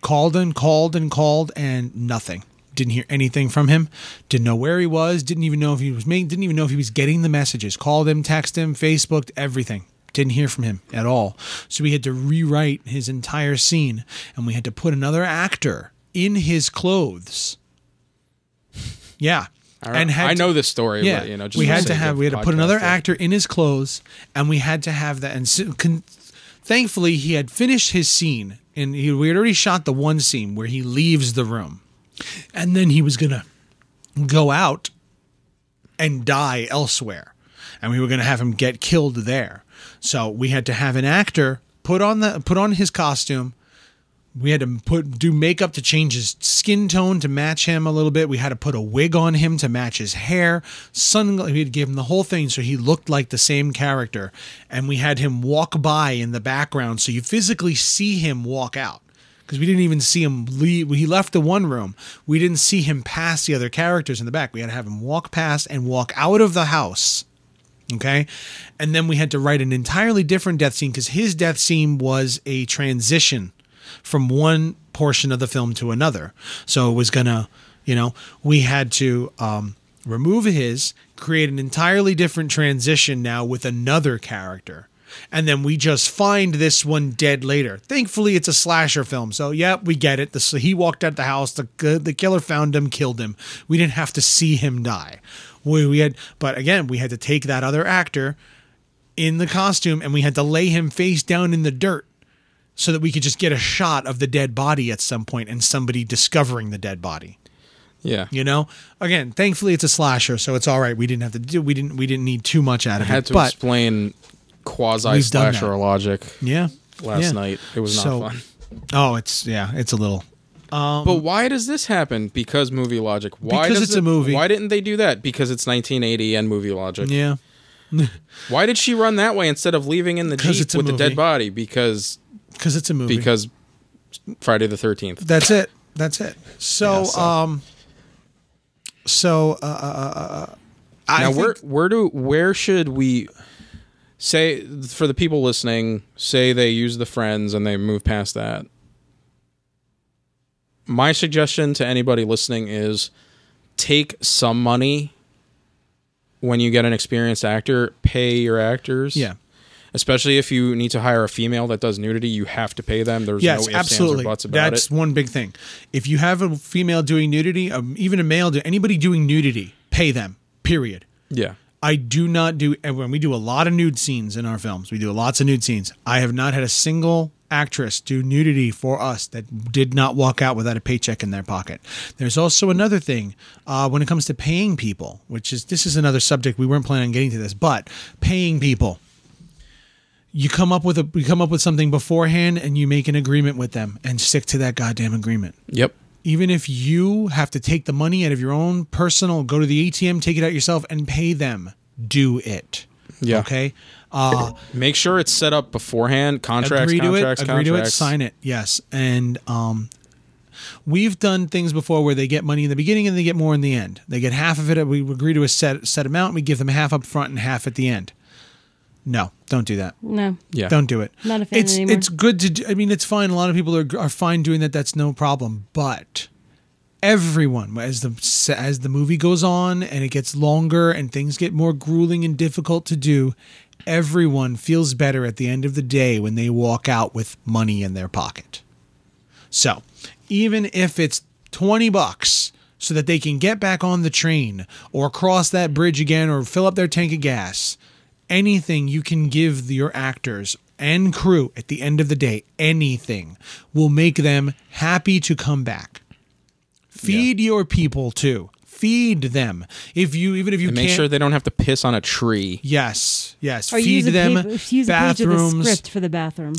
Speaker 1: called and called and called and nothing. Didn't hear anything from him. Didn't know where he was. Didn't even know if he was making. Didn't even know if he was getting the messages. Called him, texted him, Facebooked everything. Didn't hear from him at all. So we had to rewrite his entire scene, and we had to put another actor in his clothes. Yeah,
Speaker 3: I,
Speaker 1: and had
Speaker 3: I
Speaker 1: to-
Speaker 3: know this story,
Speaker 1: yeah,
Speaker 3: but you know, just
Speaker 1: we had to have we had to put another actor in his clothes, and we had to have that. And so, con- thankfully, he had finished his scene, and he, we had already shot the one scene where he leaves the room, and then he was gonna go out and die elsewhere, and we were gonna have him get killed there. So we had to have an actor put on the put on his costume, we had to put do makeup to change his skin tone to match him a little bit. We had to put a wig on him to match his hair. Sun we had give him the whole thing so he looked like the same character. And we had him walk by in the background so you physically see him walk out. Because we didn't even see him leave. He left the one room. We didn't see him pass the other characters in the back. We had to have him walk past and walk out of the house. Okay. And then we had to write an entirely different death scene because his death scene was a transition from one portion of the film to another. So it was gonna, you know, we had to um, remove his, create an entirely different transition now with another character. And then we just find this one dead later. Thankfully, it's a slasher film, so yeah, we get it. The, he walked out the house. The the killer found him, killed him. We didn't have to see him die. We, we had, but again, we had to take that other actor in the costume and we had to lay him face down in the dirt so that we could just get a shot of the dead body at some point and somebody discovering the dead body.
Speaker 3: Yeah.
Speaker 1: You know, again, thankfully it's a slasher, so it's all right. We didn't have to do. We didn't. We didn't need too much out of
Speaker 3: I had
Speaker 1: it.
Speaker 3: to
Speaker 1: but
Speaker 3: explain quasi slasher logic
Speaker 1: yeah,
Speaker 3: last
Speaker 1: yeah.
Speaker 3: night. It was not
Speaker 1: So-
Speaker 3: fun.
Speaker 1: Oh, it's yeah, it's a little.
Speaker 3: But why does this happen? Because movie logic. Why
Speaker 1: Because it's a movie.
Speaker 3: Why didn't they do that? Because it's 1980 and movie logic.
Speaker 1: Yeah,
Speaker 3: Why did she run that way instead of leaving in the jeep with the dead body? Because
Speaker 1: because it's a movie.
Speaker 3: because Friday the 13th.
Speaker 1: That's it. That's it. So,
Speaker 3: Yeah, so-
Speaker 1: um, so uh, uh, uh, uh, I
Speaker 3: now
Speaker 1: think,
Speaker 3: where where do where should we say for the people listening? Say they use the friends and they move past that. My suggestion to anybody listening is take some money when you get an experienced actor. Pay your actors.
Speaker 1: yeah,
Speaker 3: especially if you need to hire a female that does nudity, you have to pay them. There's
Speaker 1: yes,
Speaker 3: no ifs,
Speaker 1: absolutely.
Speaker 3: ands, or buts about
Speaker 1: That's
Speaker 3: it.
Speaker 1: That's one big thing. If you have a female doing nudity, um, even a male, do anybody doing nudity, pay them. Period.
Speaker 3: Yeah,
Speaker 1: I do not do and when we do a lot of nude scenes in our films. We do lots of nude scenes. I have not had a single actress do nudity for us that did not walk out without a paycheck in their pocket. There's also another thing uh, when it comes to paying people, which is this is another subject we weren't planning on getting to this, but paying people. You come up with a you come up with something beforehand and you make an agreement with them and stick to that goddamn agreement
Speaker 3: yep.
Speaker 1: even if you have to take the money out of your own personal, go to the ATM, take it out yourself, and pay them, do it.
Speaker 3: Yeah.
Speaker 1: Okay. Uh,
Speaker 3: Make sure it's set up beforehand. Contracts,
Speaker 1: agree to it.
Speaker 3: contracts,
Speaker 1: Agree to it. Sign it. Yes. And um, we've done things before where they get money in the beginning and they get more in the end. They get half of it. We agree to a set set amount. We give them half up front and half at the end. No, don't do that.
Speaker 2: No.
Speaker 3: Yeah.
Speaker 1: Don't do it.
Speaker 2: Not a fan
Speaker 1: it's
Speaker 2: anymore.
Speaker 1: it's good to. Do, I mean, it's fine. A lot of people are are fine doing that. That's no problem. But everyone, as the as the movie goes on and it gets longer and things get more grueling and difficult to do, everyone feels better at the end of the day when they walk out with money in their pocket. So, even if it's 20 bucks so that they can get back on the train or cross that bridge again or fill up their tank of gas, anything you can give your actors and crew at the end of the day, anything will make them happy to come back. Feed your people too. Feed them. If you even if you
Speaker 3: And make
Speaker 1: can't
Speaker 3: sure they don't have to piss on a tree.
Speaker 1: Yes, yes.
Speaker 2: Or
Speaker 1: Feed
Speaker 2: use a,
Speaker 1: them
Speaker 2: paper, use a page of the
Speaker 1: bathrooms
Speaker 2: script for the bathroom.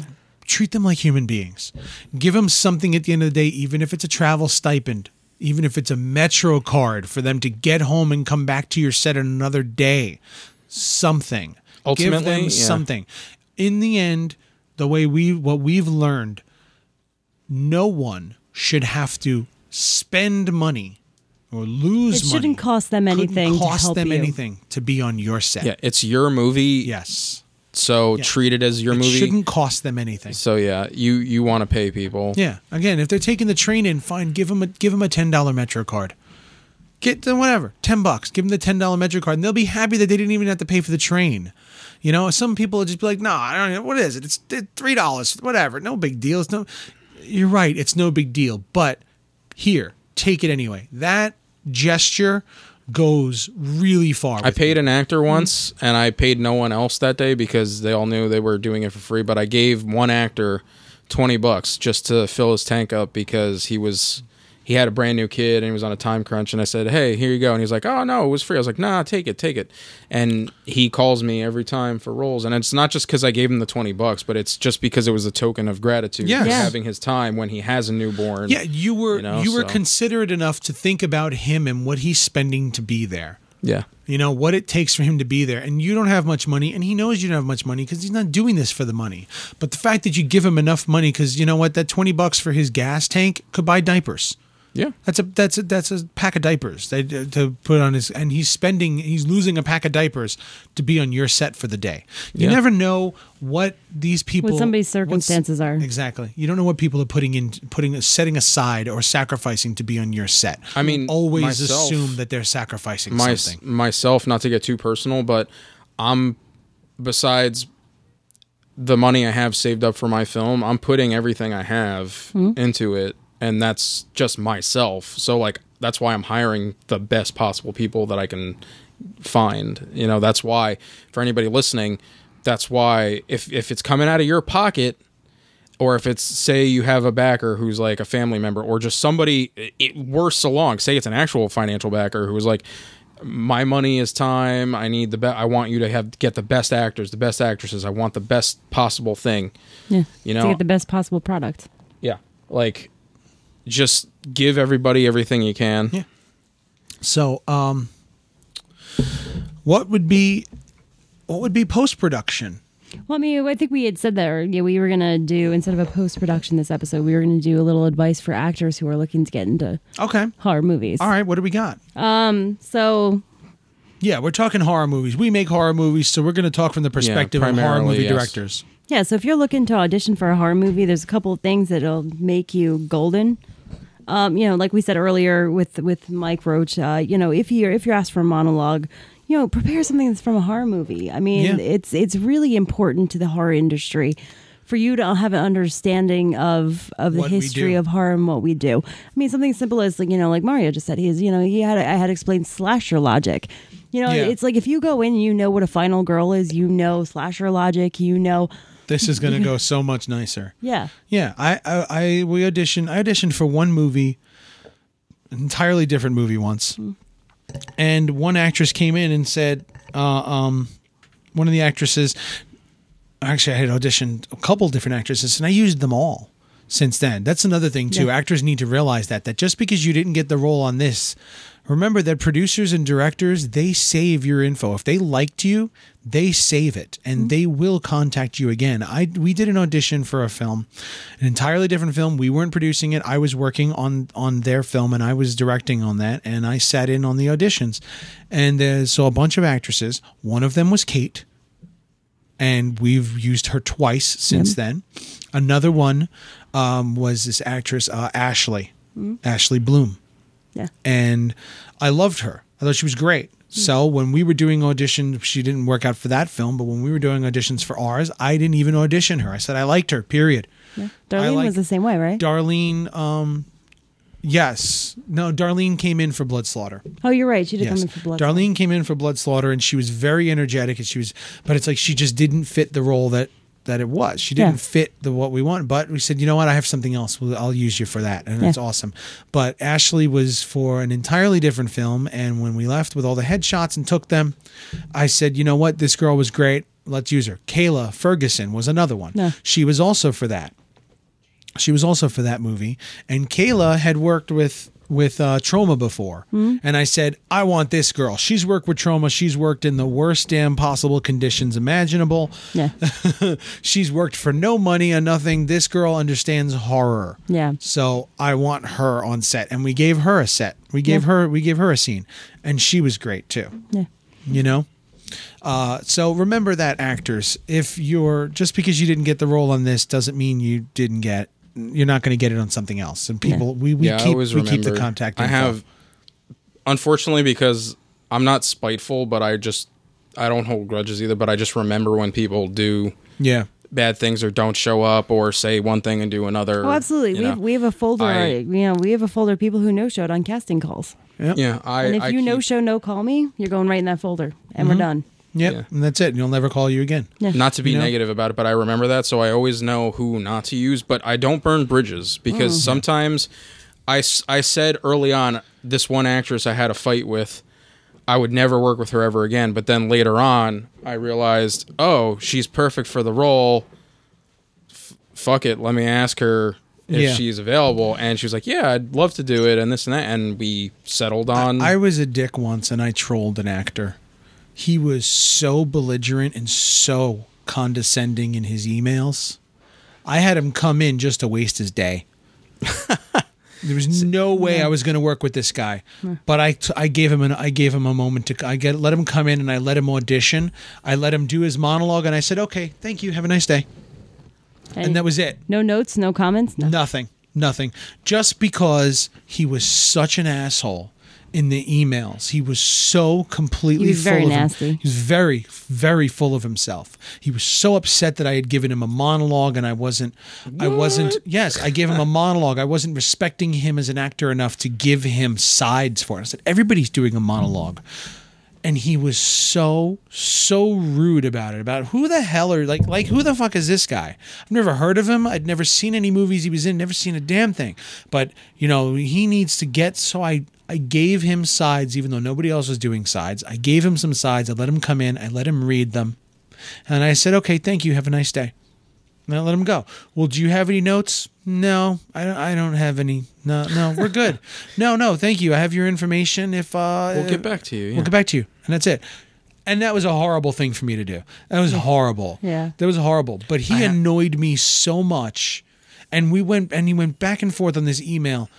Speaker 1: treat them like human beings. Give them something at the end of the day, even if it's a travel stipend, even if it's a Metro card for them to get home and come back to your set on another day. Something.
Speaker 3: Ultimately, Give
Speaker 1: them
Speaker 3: yeah.
Speaker 1: something. In the end, the way we what we've learned, no one should have to spend money or lose
Speaker 2: It shouldn't cost them
Speaker 1: Couldn't
Speaker 2: anything to
Speaker 1: Cost
Speaker 2: help
Speaker 1: them
Speaker 2: you.
Speaker 1: anything to be on your set.
Speaker 3: Yeah, it's your movie.
Speaker 1: Yes.
Speaker 3: So treat it as your
Speaker 1: It
Speaker 3: movie.
Speaker 1: shouldn't cost them anything.
Speaker 3: So yeah, you you want to pay people.
Speaker 1: Yeah. Again, if they're taking the train in, fine. Give them a give them a ten dollar Metro card. Get them whatever, ten bucks. Give them the ten dollar Metro card, and they'll be happy that they didn't even have to pay for the train. You know, some people will just be like, "No, I don't. know. What is it? It's it's three dollars. Whatever. No big deal. It's no. You're right. It's no big deal. But here, take it anyway. That gesture goes really far.
Speaker 3: I paid an actor
Speaker 1: Mm-hmm.
Speaker 3: once, and I paid no one else that day because they all knew they were doing it for free. But I gave one actor twenty bucks just to fill his tank up because he was he had a brand new kid and he was on a time crunch and I said, "Hey, here you go." And he's like, "Oh no, it was free." I was like, "Nah, take it, take it." And he calls me every time for roles, and it's not just because I gave him the twenty bucks, but it's just because it was a token of gratitude
Speaker 1: Yes.
Speaker 3: for having his time when he has a newborn.
Speaker 1: Yeah, you were you,
Speaker 3: You
Speaker 1: were
Speaker 3: so-
Speaker 1: considerate enough to think about him and what he's spending to be there.
Speaker 3: yeah,
Speaker 1: You know what it takes for him to be there, and you don't have much money, and he knows you don't have much money because he's not doing this for the money. But the fact that you give him enough money, because you know what, that twenty bucks for his gas tank could buy diapers.
Speaker 3: Yeah.
Speaker 1: That's a that's a that's a pack of diapers they, to put on his, and he's spending he's losing a pack of diapers to be on your set for the day. You
Speaker 3: Yeah.
Speaker 1: never know what these people,
Speaker 2: What somebody's circumstances are.
Speaker 1: Exactly. You don't know what people are putting in, putting setting aside or sacrificing to be on your set.
Speaker 3: I mean,
Speaker 1: always
Speaker 3: myself-
Speaker 1: assume that they're sacrificing
Speaker 3: My,
Speaker 1: something.
Speaker 3: myself, not to get too personal, but I'm besides the money I have saved up for my film, I'm putting everything I have hmm? into it, and that's just myself. So like that's why I'm hiring the best possible people that I can find. You know, that's why for anybody listening, that's why if if it's coming out of your pocket or if it's say you have a backer who's like a family member or just somebody it, worse along say it's an actual financial backer who's like my money is time i need the best i want you to have get the best actors the best actresses i want the best possible thing
Speaker 2: Yeah.
Speaker 3: You
Speaker 2: to
Speaker 3: know-
Speaker 2: get the best possible product.
Speaker 3: yeah like just give everybody everything you can
Speaker 1: Yeah. So, um, what would be what would be post production?
Speaker 2: Well, I mean, I think we had said that, or yeah, we were gonna do instead of a post production this episode, we were gonna do a little advice for actors who are looking to get into
Speaker 1: Okay.
Speaker 2: horror movies.
Speaker 1: All right. What do we got?
Speaker 2: Um, so
Speaker 1: Yeah, we're talking horror movies. We make horror movies, so we're going to talk from the perspective of horror movie
Speaker 3: yes.
Speaker 1: directors.
Speaker 2: yeah, so if you're looking to audition for a horror movie, there's a couple of things that'll make you golden. Um, you know, like we said earlier with with Mike Roach, uh, you know, if you're if you're asked for a monologue, you know, prepare something that's from a horror movie. I mean,
Speaker 1: Yeah.
Speaker 2: it's it's really important to the horror industry for you to have an understanding of of the
Speaker 1: What
Speaker 2: history of horror and what we do. I mean, something simple as like you know, like Mario just said, he's you know he had I had explained slasher logic. You know,
Speaker 1: Yeah.
Speaker 2: it's like if you go in, and you know what a final girl is, you know slasher logic, you know,
Speaker 1: This is going to go so much nicer.
Speaker 2: yeah.
Speaker 1: Yeah, I, I, I we auditioned. I auditioned for one movie, entirely different movie once, and one actress came in and said, uh, um, one of the actresses. Actually, I had auditioned a couple different actresses, and I used them all since then. That's another thing too.
Speaker 2: Yeah.
Speaker 1: Actors need to realize that that just because you didn't get the role on this, remember that producers and directors they save your info. If they liked you, they save it and they will contact you again. I we did an audition for a film, an entirely different film. We weren't producing it. I was working on on their film and I was directing on that and I sat in on the auditions. And uh, so a bunch of actresses, one of them was Kate and we've used her twice since then. Another one um, was this actress uh, Ashley, Ashley Bloom,
Speaker 2: Yeah.
Speaker 1: and I loved her. I thought she was great. So when we were doing auditions, she didn't work out for that film. But when we were doing auditions for ours, I didn't even audition her. I said I liked her. Period.
Speaker 2: Darlene
Speaker 1: like-
Speaker 2: was the same way, right?
Speaker 1: Darlene, um, yes, no, Darlene came in for Blood Slaughter.
Speaker 2: oh, you're right. She did come in for blood.
Speaker 1: Darlene came in for Blood Slaughter, and she was very energetic, and she was, but it's like she just didn't fit the role that that it was. She didn't
Speaker 2: Yeah.
Speaker 1: fit the what we want. But we said, you know what, I have something else. Well, I'll use you for that, and it's
Speaker 2: Yeah.
Speaker 1: awesome. But Ashley was for an entirely different film, and when we left with all the headshots and took them, I said, you know what, this girl was great. Let's use her. Kayla Ferguson was another one.
Speaker 2: Yeah.
Speaker 1: She was also for that she was also for that movie and kayla had worked with with uh, Troma before. And i said i want this girl. She's worked with Troma. She's worked in the worst damn possible conditions imaginable.
Speaker 2: Yeah.
Speaker 1: she's worked for no money or nothing. This girl understands horror.
Speaker 2: Yeah.
Speaker 1: so i want her on set. And we gave her a set. We gave
Speaker 2: Yeah.
Speaker 1: her we gave her a scene. And she was great too.
Speaker 2: Yeah.
Speaker 1: you know? Uh, so remember that actors. If you're just because you didn't get the role on this doesn't mean you didn't get you're not going to get it on something else and people we, we
Speaker 3: yeah,
Speaker 1: keep we
Speaker 3: remember.
Speaker 1: keep the contact Info.
Speaker 3: I have, unfortunately, because I'm not spiteful, but I just I don't hold grudges either. But I just remember when people do
Speaker 1: yeah
Speaker 3: bad things or don't show up or say one thing and do another.
Speaker 2: Oh, absolutely. We have, we have a folder.
Speaker 3: I-
Speaker 2: you know, we have a folder of people who no showed on casting calls.
Speaker 1: yep.
Speaker 3: yeah, I.
Speaker 2: And if
Speaker 3: I
Speaker 2: you no show, no call me, you're going right in that folder, and we're mm-hmm. done.
Speaker 1: Yep
Speaker 3: Yeah.
Speaker 1: and that's it and you'll never call you again
Speaker 2: Yeah.
Speaker 3: not to be
Speaker 1: You know?
Speaker 3: negative about it, but I remember that, so I always know who not to use. But I don't burn bridges because
Speaker 2: Mm.
Speaker 3: sometimes I said early on this one actress I had a fight with I would never work with her ever again but then later on I realized oh she's perfect for the role F- fuck it let me ask her if
Speaker 1: Yeah.
Speaker 3: she's available and she was like yeah I'd love to do it and this and that and we settled on
Speaker 1: I was a dick once and I trolled an actor. He was so belligerent and so condescending in his emails. I had him come in just to waste his day. there was no way I was going to work with this guy, but I, t- I gave him an I gave him a moment to I get let him come in and I let him audition. I let him do his monologue and I said, "Okay, thank you. Have a nice day." And that was it.
Speaker 2: no notes, no comments, no.
Speaker 1: Nothing. Nothing. Just because he was such an asshole in the emails. He was so completely
Speaker 2: He was
Speaker 1: full
Speaker 2: very
Speaker 1: of him-
Speaker 2: nasty.
Speaker 1: He was very, very full of himself. He was so upset that I had given him a monologue and I wasn't I wasn't yes, I gave him a monologue. I wasn't respecting him as an actor enough to give him sides for it. I said, everybody's doing a monologue and he was so so rude about it about who the hell are like like who the fuck is this guy i've never heard of him i'd never seen any movies he was in never seen a damn thing but you know he needs to get so i i gave him sides even though nobody else was doing sides i gave him some sides i let him come in i let him read them and i said okay thank you have a nice day and I let him go. Well, do you have any notes? No, I don't. I don't have any. No, no, we're good. no, no, thank you. I have your information. If uh,
Speaker 3: we'll get back to you yeah.
Speaker 1: We'll get back to you, and that's it. And that was a horrible thing for me to do. That was horrible.
Speaker 2: Yeah.
Speaker 1: that was horrible. But he annoyed me so much, and we went and he went back and forth on this email.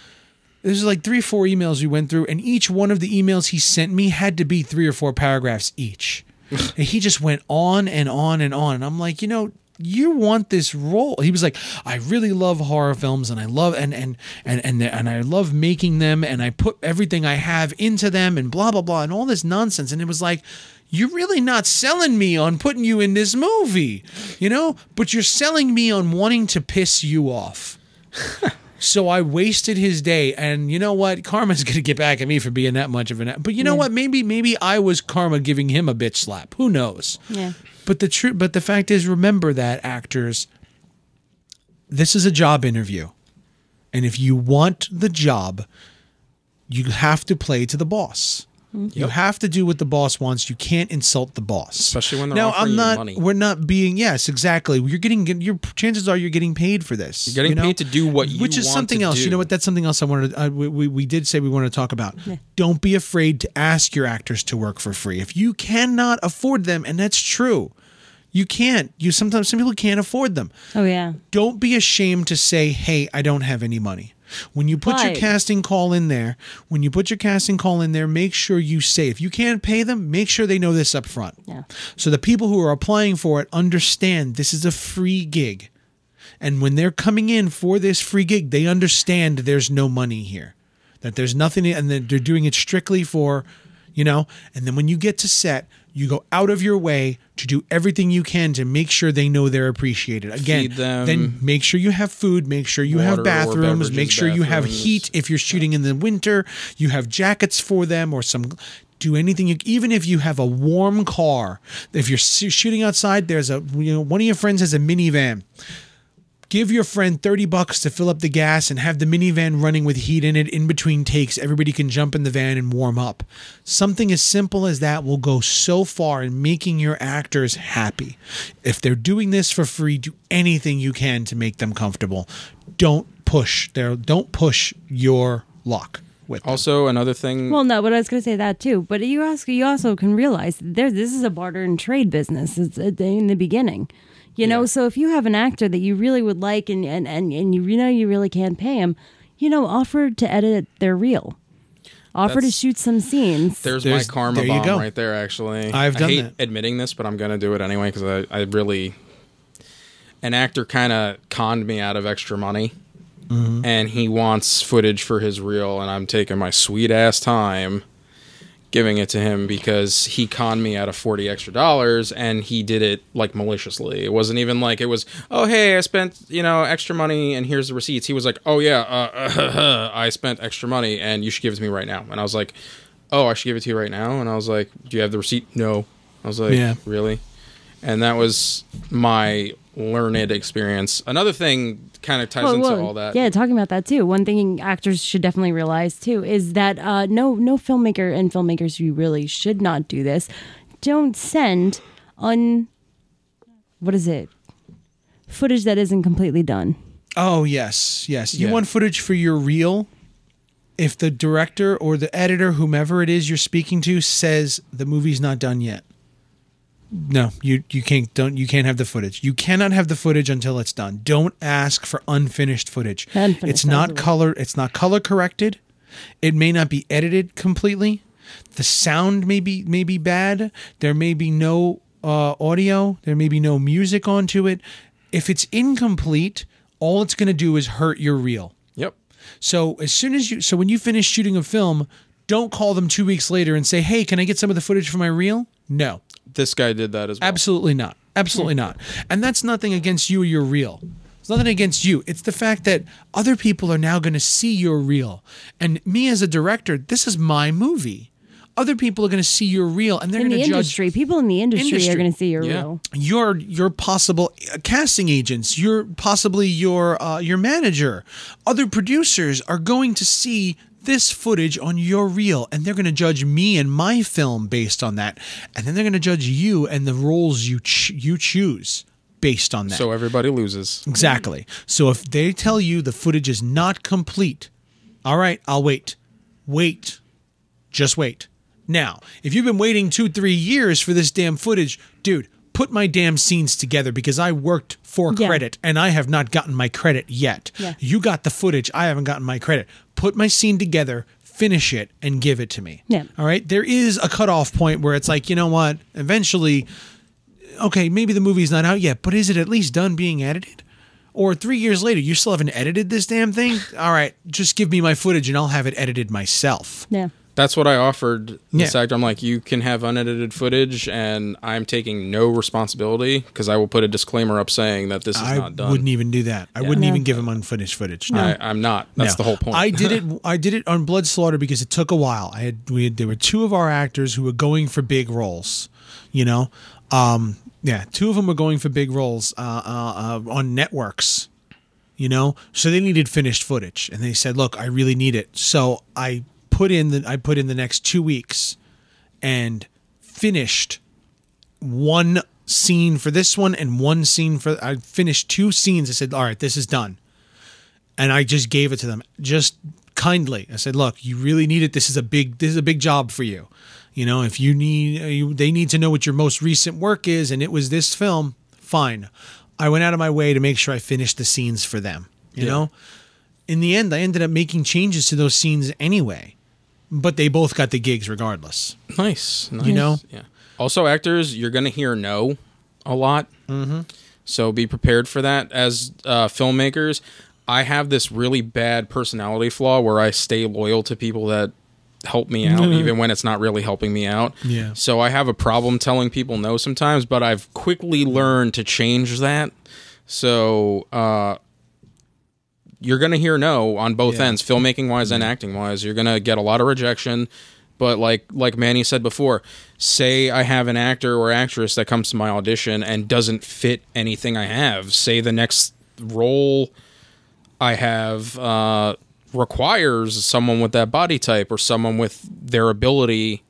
Speaker 1: This was like three, or four emails we went through, and each one of the emails he sent me had to be three or four paragraphs each. and he just went on and on and on, and I'm like, you know. You want this role? He was like, I really love horror films, and I love and and and and and I love making them, and I put everything I have into them, and blah blah blah, and all this nonsense. And it was like, you're really not selling me on putting you in this movie, you know? But you're selling me on wanting to piss you off. so I wasted his day, and you know what? Karma's gonna get back at me for being that much of an. But you know
Speaker 2: Yeah.
Speaker 1: what? Maybe maybe I was karma giving him a bitch slap. Who knows?
Speaker 2: Yeah.
Speaker 1: But the truth, but the fact is, remember that actors. This is a job interview, and if you want the job, you have to play to the boss. You have to do what the boss wants. You can't insult the boss,
Speaker 3: Especially when they're
Speaker 1: now.
Speaker 3: offering
Speaker 1: I'm
Speaker 3: you
Speaker 1: not.
Speaker 3: money.
Speaker 1: We're not being. Yes, exactly. You're getting. Your chances are you're getting paid for this.
Speaker 3: You're getting
Speaker 1: you know?
Speaker 3: paid to do what you want.
Speaker 1: which is something else. You know what? That's something else. I wanted. To, uh, we, we we did say we wanted to talk about. Don't be afraid to ask your actors to work for free if you cannot afford them, and that's true. You can't. You sometimes some people can't afford them
Speaker 2: Oh yeah.
Speaker 1: don't be ashamed to say, "Hey, I don't have any money." When you put your casting call in there, when you put your casting call in there, make sure you say if you can't pay them, make sure they know this up front.
Speaker 2: Yeah.
Speaker 1: So the people who are applying for it understand this is a free gig. And when they're coming in for this free gig, they understand there's no money here. That there's nothing and that they're doing it strictly for, you know, and then when you get to set, you go out of your way to do everything you can to make sure they know they're appreciated. Again, then make sure you have food, make sure you have bathrooms, make sure you have heat if you're shooting in the winter, you have jackets for them or some do anything you even if you have a warm car if you're shooting outside there's a you know one of your friends has a minivan give your friend 30 bucks to fill up the gas and have the minivan running with heat in it in between takes everybody can jump in the van and warm up something as simple as that will go so far in making your actors happy if they're doing this for free do anything you can to make them comfortable don't push their don't push your luck with them.
Speaker 3: Also, another thing.
Speaker 2: Well, no, but I was going to say that too. But you also you also can realize there this is a barter and trade business. It's uh, in the beginning, you know.
Speaker 3: Yeah.
Speaker 2: So if you have an actor that you really would like and and and, and you, you know you really can't pay him, you know, offer to edit their reel, offer to shoot some scenes.
Speaker 3: There's,
Speaker 1: There's-
Speaker 3: my karma
Speaker 1: there you
Speaker 3: bomb
Speaker 1: go.
Speaker 3: right there. Actually,
Speaker 1: I've done
Speaker 3: I hate
Speaker 1: that.
Speaker 3: admitting this, but I'm gonna do it anyway because I, I really an actor kind of conned me out of extra money,
Speaker 1: Mm-hmm.
Speaker 3: and he wants footage for his reel, and I'm taking my sweet ass time giving it to him because he conned me out of 40 extra dollars and he did it like maliciously. It wasn't even like it was oh hey i spent you know extra money and here's the receipts. He was like oh yeah uh, i spent extra money and you should give it to me right now. And i was like oh i should give it to you right now? And i was like do you have the receipt? No. I was like
Speaker 1: Yeah.
Speaker 3: really? And that was my learned experience. Another thing kind of ties
Speaker 2: Well,
Speaker 3: into
Speaker 2: well,
Speaker 3: all that.
Speaker 2: Yeah, talking about that too. One thing actors should definitely realize too is that uh, no no filmmaker and filmmakers you really should not do this. Don't send un what is it? Footage that isn't completely done.
Speaker 1: Oh yes, yes. You
Speaker 3: Yeah.
Speaker 1: want footage for your reel. If the director or the editor, whomever it is you're speaking to, says the movie's not done yet, no, you you can't don't you can't have the footage. You cannot have the footage until it's done. Don't ask for unfinished footage.
Speaker 2: Unfinished,
Speaker 1: it's not
Speaker 2: absolutely.
Speaker 1: color. It's not color corrected. It may not be edited completely. The sound may be may be bad. There may be no uh, audio. There may be no music onto it. If it's incomplete, all it's going to do is hurt your reel.
Speaker 3: Yep.
Speaker 1: So as soon as you, so when you finish shooting a film, don't call them two weeks later and say, "Hey, can I get some of the footage for my reel?" No,
Speaker 3: This guy did that as well.
Speaker 1: absolutely not, absolutely not. And that's nothing against you or your reel. It's nothing against you. It's the fact that other people are now going to see your reel, and me as a director, this is my movie. Other people are going to see your reel, and they're
Speaker 2: In
Speaker 1: going
Speaker 2: the
Speaker 1: to judge
Speaker 2: industry, people in the industry,
Speaker 1: Industry.
Speaker 2: are going to see your
Speaker 3: Yeah.
Speaker 2: reel.
Speaker 1: your your possible uh, casting agents, your possibly your uh, your manager, other producers are going to see this footage on your reel, and they're going to judge me and my film based on that, and then they're going to judge you and the roles you ch- you choose based on that.
Speaker 3: So everybody loses.
Speaker 1: Exactly. So if they tell you the footage is not complete, all right, I'll wait. Wait. Just wait. Now, if you've been waiting two, three years for this damn footage, dude, put my damn scenes together because I worked for
Speaker 2: Yeah.
Speaker 1: credit and I have not gotten my credit yet.
Speaker 2: Yeah.
Speaker 1: You got the footage, I haven't gotten my credit. Put my scene together, finish it, and give it to me.
Speaker 2: Yeah.
Speaker 1: All right. There is a cutoff point where it's like, you know what? Eventually, okay, maybe the movie's not out yet, but is it at least done being edited? Or three years later, you still haven't edited this damn thing? All right, just give me my footage and I'll have it edited myself.
Speaker 2: Yeah.
Speaker 3: That's what I offered this
Speaker 1: Yeah.
Speaker 3: actor. I'm like, you can have unedited footage, and I'm taking no responsibility because I will put a disclaimer up saying that this is
Speaker 1: I
Speaker 3: not done.
Speaker 1: wouldn't even do that. I wouldn't
Speaker 2: No.
Speaker 1: even give him unfinished footage. No.
Speaker 3: I, I'm not. That's
Speaker 1: No.
Speaker 3: the whole point.
Speaker 1: I did it. I did it on Blood Slaughter because it took a while. I had we had, there were two of our actors who were going for big roles. You know, um, yeah, two of them were going for big roles uh, uh, uh, on networks. You know, so they needed finished footage, and they said, "Look, I really need it." So I put in the I put in the next two weeks, and finished one scene for this one and one scene for I finished two scenes. I said, "All right, this is done." and I just gave it to them just kindly. I said, "Look, you really need it. This is a big this is a big job for you. You know, if you need you, they need to know what your most recent work is and it was this film, fine. I went out of my way to make sure I finished the scenes for them, you
Speaker 3: Yeah.
Speaker 1: know? In the end, I ended up making changes to those scenes anyway. But they both got the gigs regardless.
Speaker 3: nice, nice.
Speaker 1: You know?
Speaker 3: Yeah. Also, actors, you're going to hear no a lot. Mm-hmm. So be prepared for that. As uh, filmmakers, I have this really bad personality flaw where I stay loyal to people that help me out, even when it's not really helping me out.
Speaker 1: Yeah.
Speaker 3: So I have a problem telling people no sometimes, but I've quickly learned to change that. So uh, you're going to hear no on both
Speaker 1: Yeah.
Speaker 3: ends, filmmaking wise and acting wise. You're going to get a lot of rejection. But like like Manny said before, say I have an actor or actress that comes to my audition and doesn't fit anything I have. Say the next role I have uh, requires someone with that body type or someone with their ability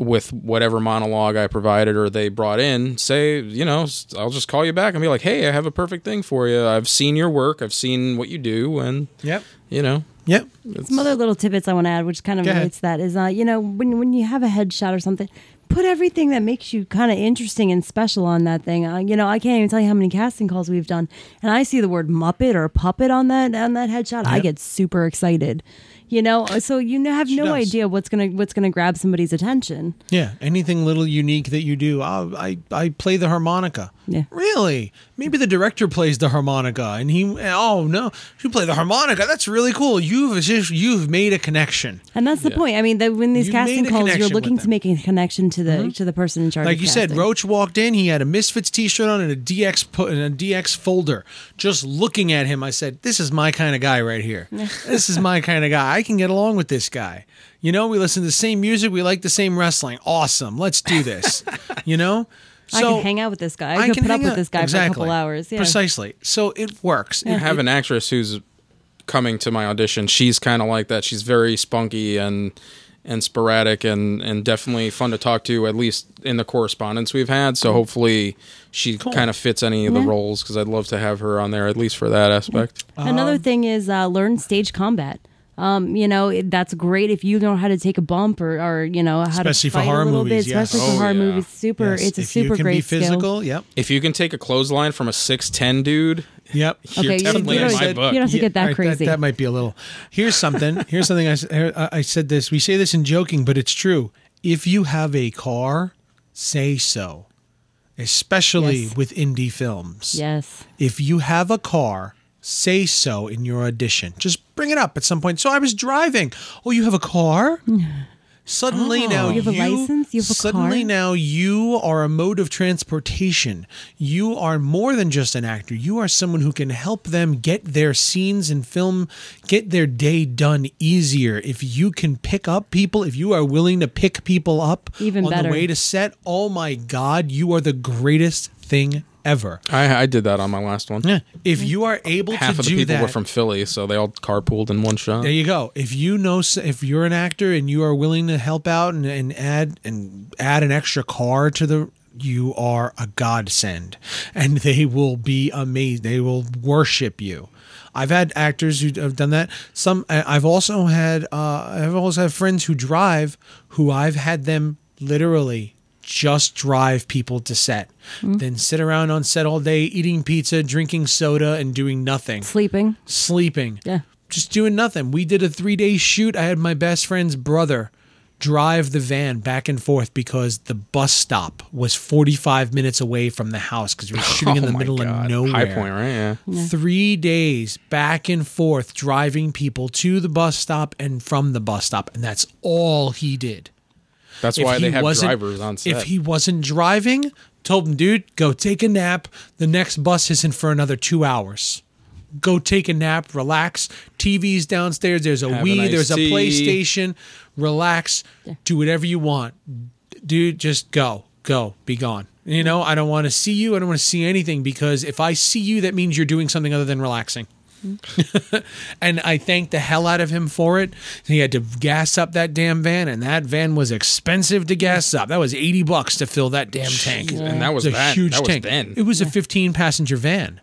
Speaker 3: with whatever monologue I provided or they brought in, say, you know, I'll just call you back and be like, hey, I have a perfect thing for you. I've seen your work, I've seen what you do, and,
Speaker 1: Yep.
Speaker 3: you know,
Speaker 1: Yep.
Speaker 2: Some other little tidbits I want to add, which kind of
Speaker 1: Go
Speaker 2: relates to that, is uh, you know, when when you have a headshot or something, put everything that makes you kind of interesting and special on that thing. Uh, you know, I can't even tell you how many casting calls we've done, and I see the word Muppet or puppet on that on that headshot, I get super excited. You know, uh, so you have
Speaker 1: She
Speaker 2: no
Speaker 1: does.
Speaker 2: idea what's gonna what's gonna grab somebody's attention.
Speaker 1: Yeah, anything little unique that you do. Oh, I I play the harmonica.
Speaker 2: Yeah.
Speaker 1: Really? Maybe the director plays the harmonica, and he. Oh no, you play the harmonica. That's really cool. You've just you've made a connection.
Speaker 2: And that's the
Speaker 3: Yeah.
Speaker 2: point. I mean, that when these
Speaker 1: You
Speaker 2: casting calls, you're looking to make a connection to the mm-hmm. to the person in charge.
Speaker 1: Like
Speaker 2: of
Speaker 1: you said. Roach walked in. He had a Misfits T-shirt on and a DX po- and a DX folder. Just looking at him, I said, "This is my kind of guy right here. this is my kind of guy. I can get along with this guy. You know, we listen to the same music. We like the same wrestling. Awesome. Let's do this. you know."
Speaker 2: I
Speaker 1: So,
Speaker 2: can hang out with this guy. I,
Speaker 1: I
Speaker 2: could
Speaker 1: can
Speaker 2: put up
Speaker 1: hang
Speaker 2: with this guy
Speaker 1: exactly.
Speaker 2: for a couple hours. Yeah.
Speaker 1: Precisely. So it works.
Speaker 3: I have an actress who's coming to my audition. She's kind of like that. She's very spunky and and sporadic and and definitely fun to talk to. At least in the correspondence we've had. So hopefully she kind of fits any of the
Speaker 2: Yeah.
Speaker 3: roles because I'd love to have her on there at least for that aspect.
Speaker 2: Another
Speaker 1: Um,
Speaker 2: thing is uh, learn stage combat. Um, you know that's great if you know how to take a bump or, or you know how
Speaker 1: Especially
Speaker 2: to
Speaker 1: for
Speaker 2: fight
Speaker 1: horror
Speaker 2: a little
Speaker 1: movies,
Speaker 2: bit,
Speaker 1: yes.
Speaker 2: especially for
Speaker 3: Oh,
Speaker 2: horror
Speaker 3: yeah.
Speaker 2: movies. Super,
Speaker 1: Yes,
Speaker 2: it's a
Speaker 1: if
Speaker 2: super
Speaker 1: you can
Speaker 2: great
Speaker 1: be
Speaker 2: skill.
Speaker 1: physical. Yep.
Speaker 3: If you can take a clothesline from a six ten dude,
Speaker 1: Yep.
Speaker 2: Okay,
Speaker 3: you're
Speaker 2: you-
Speaker 3: definitely
Speaker 2: you
Speaker 3: in
Speaker 2: don't-
Speaker 3: my
Speaker 2: you
Speaker 3: book.
Speaker 2: don't have to get that
Speaker 1: all right,
Speaker 2: crazy.
Speaker 1: That, might be a little. Here's something. Here's something I said this. We say this in joking, but it's true. If you have a car, say so. Especially
Speaker 2: Yes.
Speaker 1: with indie films.
Speaker 2: Yes.
Speaker 1: If you have a car, say so in your audition. Just bring it up at some point. So I was driving. Oh, you have a car? Suddenly oh. now
Speaker 2: You have a license? You have a
Speaker 1: suddenly
Speaker 2: car?
Speaker 1: now you are a mode of transportation. You are more than just an actor. You are someone who can help them get their scenes in film, get their day done easier. If you can pick up people, if you are willing to pick people up
Speaker 2: Even
Speaker 1: on
Speaker 2: better.
Speaker 1: the way to set, oh my God, you are the greatest thing ever.
Speaker 3: I, I did that on my last one.
Speaker 1: Yeah. If you are able to
Speaker 3: Half
Speaker 1: to
Speaker 3: of the
Speaker 1: do
Speaker 3: people
Speaker 1: that,
Speaker 3: were from Philly, so they all carpooled in one shot.
Speaker 1: there you go. If you know, s- if you're an actor and you are willing to help out and, and add and add an extra car to the, you are a godsend, and they will be amazed. They will worship you. I've had actors who have done that. Some I- I've also had. Uh, I've also had friends who drive who I've had them literally just drive people to set, hmm. then sit around on set all day eating pizza, drinking soda, and doing nothing
Speaker 2: Sleeping.
Speaker 1: sleeping.
Speaker 2: Yeah.
Speaker 1: Just doing nothing. We did a three day shoot. I had my best friend's brother drive the van back and forth because the bus stop was 45 minutes away from the house because we were shooting in
Speaker 3: Oh
Speaker 1: the middle
Speaker 3: God.
Speaker 1: of nowhere.
Speaker 3: High Point, right? Yeah.
Speaker 1: Three days back and forth driving people to the bus stop and from the bus stop. And that's all he did.
Speaker 3: That's
Speaker 1: If
Speaker 3: why they have
Speaker 1: wasn't-
Speaker 3: drivers on set.
Speaker 1: If he wasn't driving, told him, dude, go take a nap. The next bus isn't for another two hours. Go take a nap, relax. TV's downstairs. There's a
Speaker 3: Have
Speaker 1: Wii.
Speaker 3: an iced
Speaker 1: there's a. PlayStation. Relax. Do whatever you want, dude. Just go, go, be gone. You know, I don't want to see you. I don't want to see anything because if I see you, that means you're doing something other than relaxing. and I thanked the hell out of him for it. He had to gas up that damn van, and that van was expensive to gas up. That was eighty bucks to fill that damn tank.
Speaker 3: and that was
Speaker 1: was a huge
Speaker 3: was
Speaker 1: tank.
Speaker 3: then.
Speaker 1: It was a fifteen passenger van.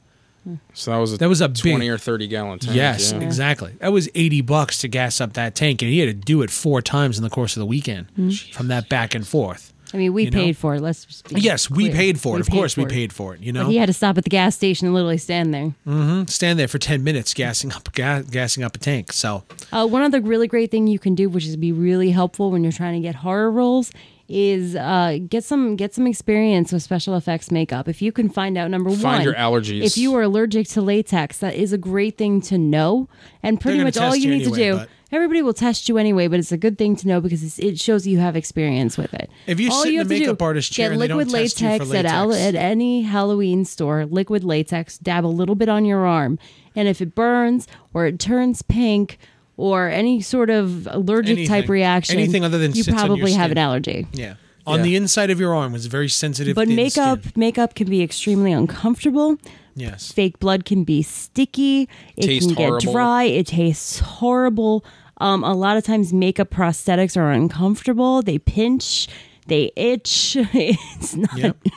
Speaker 3: so that was a
Speaker 1: That was a
Speaker 3: twenty
Speaker 1: big-
Speaker 3: or thirty gallon tank.
Speaker 1: yes,
Speaker 3: yeah.
Speaker 1: exactly. That was eighty bucks to gas up that tank, and he had to do it four times in the course of the weekend mm. from that back and forth.
Speaker 2: I mean, we
Speaker 1: You know?
Speaker 2: paid for it. Let's just be
Speaker 1: Yes, we paid for it.
Speaker 2: We
Speaker 1: of course, we
Speaker 2: it.
Speaker 1: paid for it. You
Speaker 2: But
Speaker 1: know,
Speaker 2: he had to stop at the gas station and literally stand there.
Speaker 1: stand there for ten minutes gassing up, ga- gassing up a tank. So
Speaker 2: Uh, one other really great thing you can do, which is be really helpful when you're trying to get horror roles, is uh, get some get some experience with special effects makeup. If you can find out number one,
Speaker 3: Find your allergies.
Speaker 2: If you are allergic to latex, that is a great thing to know. And pretty much all you
Speaker 1: you
Speaker 2: need to
Speaker 1: anyway,
Speaker 2: do.
Speaker 1: But-
Speaker 2: Everybody will test you anyway, but it's a good thing to know because it's, it shows you have experience with it.
Speaker 1: If you
Speaker 2: all
Speaker 1: sit
Speaker 2: you
Speaker 1: a
Speaker 2: have
Speaker 1: makeup
Speaker 2: do,
Speaker 1: artist chair
Speaker 2: get
Speaker 1: and they don't
Speaker 2: liquid
Speaker 1: test you for
Speaker 2: latex, At, al- at any Halloween store, liquid latex, dab a little bit on your arm, and if it burns or it turns pink or any sort of allergic type reaction,
Speaker 1: Anything other than
Speaker 2: you
Speaker 1: sits on your
Speaker 2: probably have an allergy.
Speaker 1: yeah, on
Speaker 3: Yeah.
Speaker 1: the inside of your arm was very sensitive.
Speaker 2: But makeup,
Speaker 1: skin.
Speaker 2: makeup can be extremely uncomfortable.
Speaker 1: Yes,
Speaker 2: Fake blood can be sticky. It
Speaker 3: Taste
Speaker 2: can get
Speaker 3: horrible.
Speaker 2: dry. It tastes horrible. Um, a lot of times, makeup prosthetics are uncomfortable. They pinch. They itch. It's not.
Speaker 1: Yep.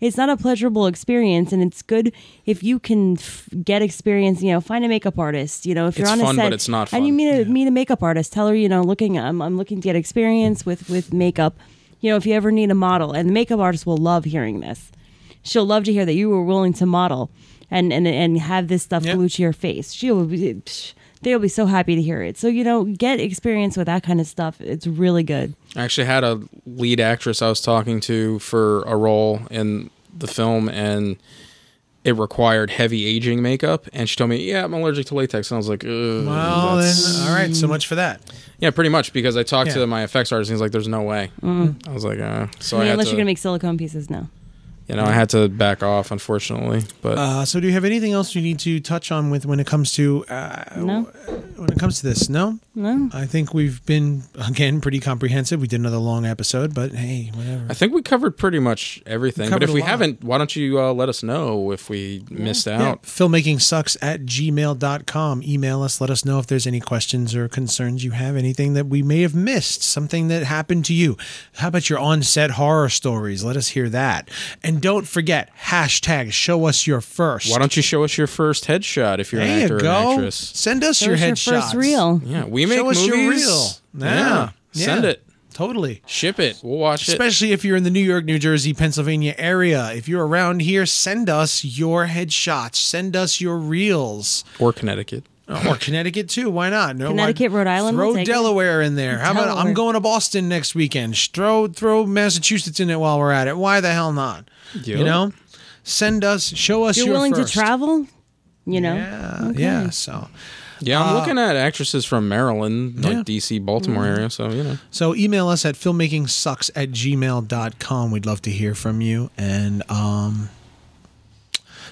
Speaker 2: It's not a pleasurable experience, and it's good if you can f- get experience. You know, find a makeup artist. You know, if you're
Speaker 3: It's
Speaker 2: on a set
Speaker 3: but it's not
Speaker 2: and you
Speaker 3: fun.
Speaker 2: meet a meet a makeup artist, tell her, you know, looking, I'm, I'm looking to get experience with with makeup. You know, if you ever need a model, and the makeup artist will love hearing this. She'll love to hear that you were willing to model and and and have this stuff
Speaker 1: Yep.
Speaker 2: glued to your face. She'll be, they'll be so happy to hear it. So you know, get experience with that kind of stuff. It's really good.
Speaker 3: I actually had a lead actress I was talking to for a role in the film, and it required heavy aging makeup. And she told me, "Yeah, I'm allergic to latex." And I was like, Ugh,
Speaker 1: well then, all right. So much for that.
Speaker 3: "Yeah, pretty much." Because I talked
Speaker 1: Yeah.
Speaker 3: to my effects artist, and he's like, "There's no way." I was like, uh, "So
Speaker 2: I
Speaker 3: I,
Speaker 2: mean, unless
Speaker 3: to,
Speaker 2: you're gonna make silicone pieces now.
Speaker 3: You know, I had to back off, unfortunately. But
Speaker 1: Uh, so, do you have anything else you need to touch on with when it comes to uh,
Speaker 2: No.
Speaker 1: when it comes to this? No,
Speaker 2: No.
Speaker 1: I think we've been again pretty comprehensive. We did another long episode, but hey, whatever.
Speaker 3: I think we covered pretty much everything. But if we
Speaker 1: lot.
Speaker 3: haven't, why don't you uh, let us know if we missed
Speaker 1: Yeah,
Speaker 3: out?
Speaker 1: filmmaking sucks at gmail.com. Email us. Let us know if there's any questions or concerns you have, anything that we may have missed, something that happened to you. How about your on set horror stories? Let us hear that. And don't forget, hashtag show us your first.
Speaker 3: Why don't you show us your first headshot if you're an
Speaker 1: there
Speaker 3: actor
Speaker 1: you
Speaker 3: or
Speaker 1: go.
Speaker 3: an actress?
Speaker 1: Send us
Speaker 2: Show
Speaker 1: your
Speaker 2: us your
Speaker 1: headshots.
Speaker 2: first reel.
Speaker 3: Yeah, we make
Speaker 1: Show us
Speaker 3: movies.
Speaker 1: your reel. Yeah.
Speaker 3: Yeah. Send it.
Speaker 1: Totally.
Speaker 3: Ship it. We'll watch it.
Speaker 1: Especially if you're in the New York, New Jersey, Pennsylvania area. If you're around here, send us your headshots. Send us your reels.
Speaker 3: Or Connecticut.
Speaker 1: Oh, or Connecticut too. Why not? No,
Speaker 2: Connecticut,
Speaker 1: why-
Speaker 2: Rhode Island,
Speaker 1: Throw
Speaker 2: we'll take it.
Speaker 1: Delaware in there. How about I'm going to Boston next weekend? Throw throw Massachusetts in it while we're at it. Why the hell not? You know, send us, show us
Speaker 2: You're
Speaker 1: your
Speaker 2: willing
Speaker 1: first.
Speaker 2: to travel? You know?
Speaker 1: Yeah, yeah. So
Speaker 3: Yeah, I'm
Speaker 1: Uh,
Speaker 3: looking at actresses from Maryland, like
Speaker 1: Yeah.
Speaker 3: DC, Baltimore area. So you know,
Speaker 1: so email us at filmmakingsucks at gmail.com. We'd love to hear from you and um.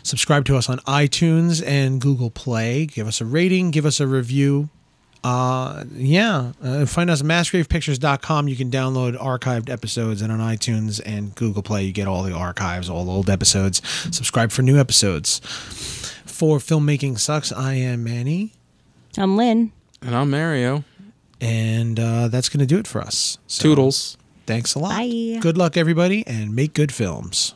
Speaker 1: Subscribe to us on iTunes and Google Play. Give us a rating. Give us a review. Uh, yeah. Uh, find us at massgravepictures.com. You can download archived episodes, and on iTunes and Google Play, you get all the archives, all the old episodes. Subscribe for new episodes. For Filmmaking Sucks, I am Manny,
Speaker 2: I'm Lynn.
Speaker 3: and I'm Mario.
Speaker 1: and uh, that's going to do it for us. So,
Speaker 3: Toodles.
Speaker 1: Thanks a lot.
Speaker 2: Bye.
Speaker 1: Good luck, everybody, and make good films.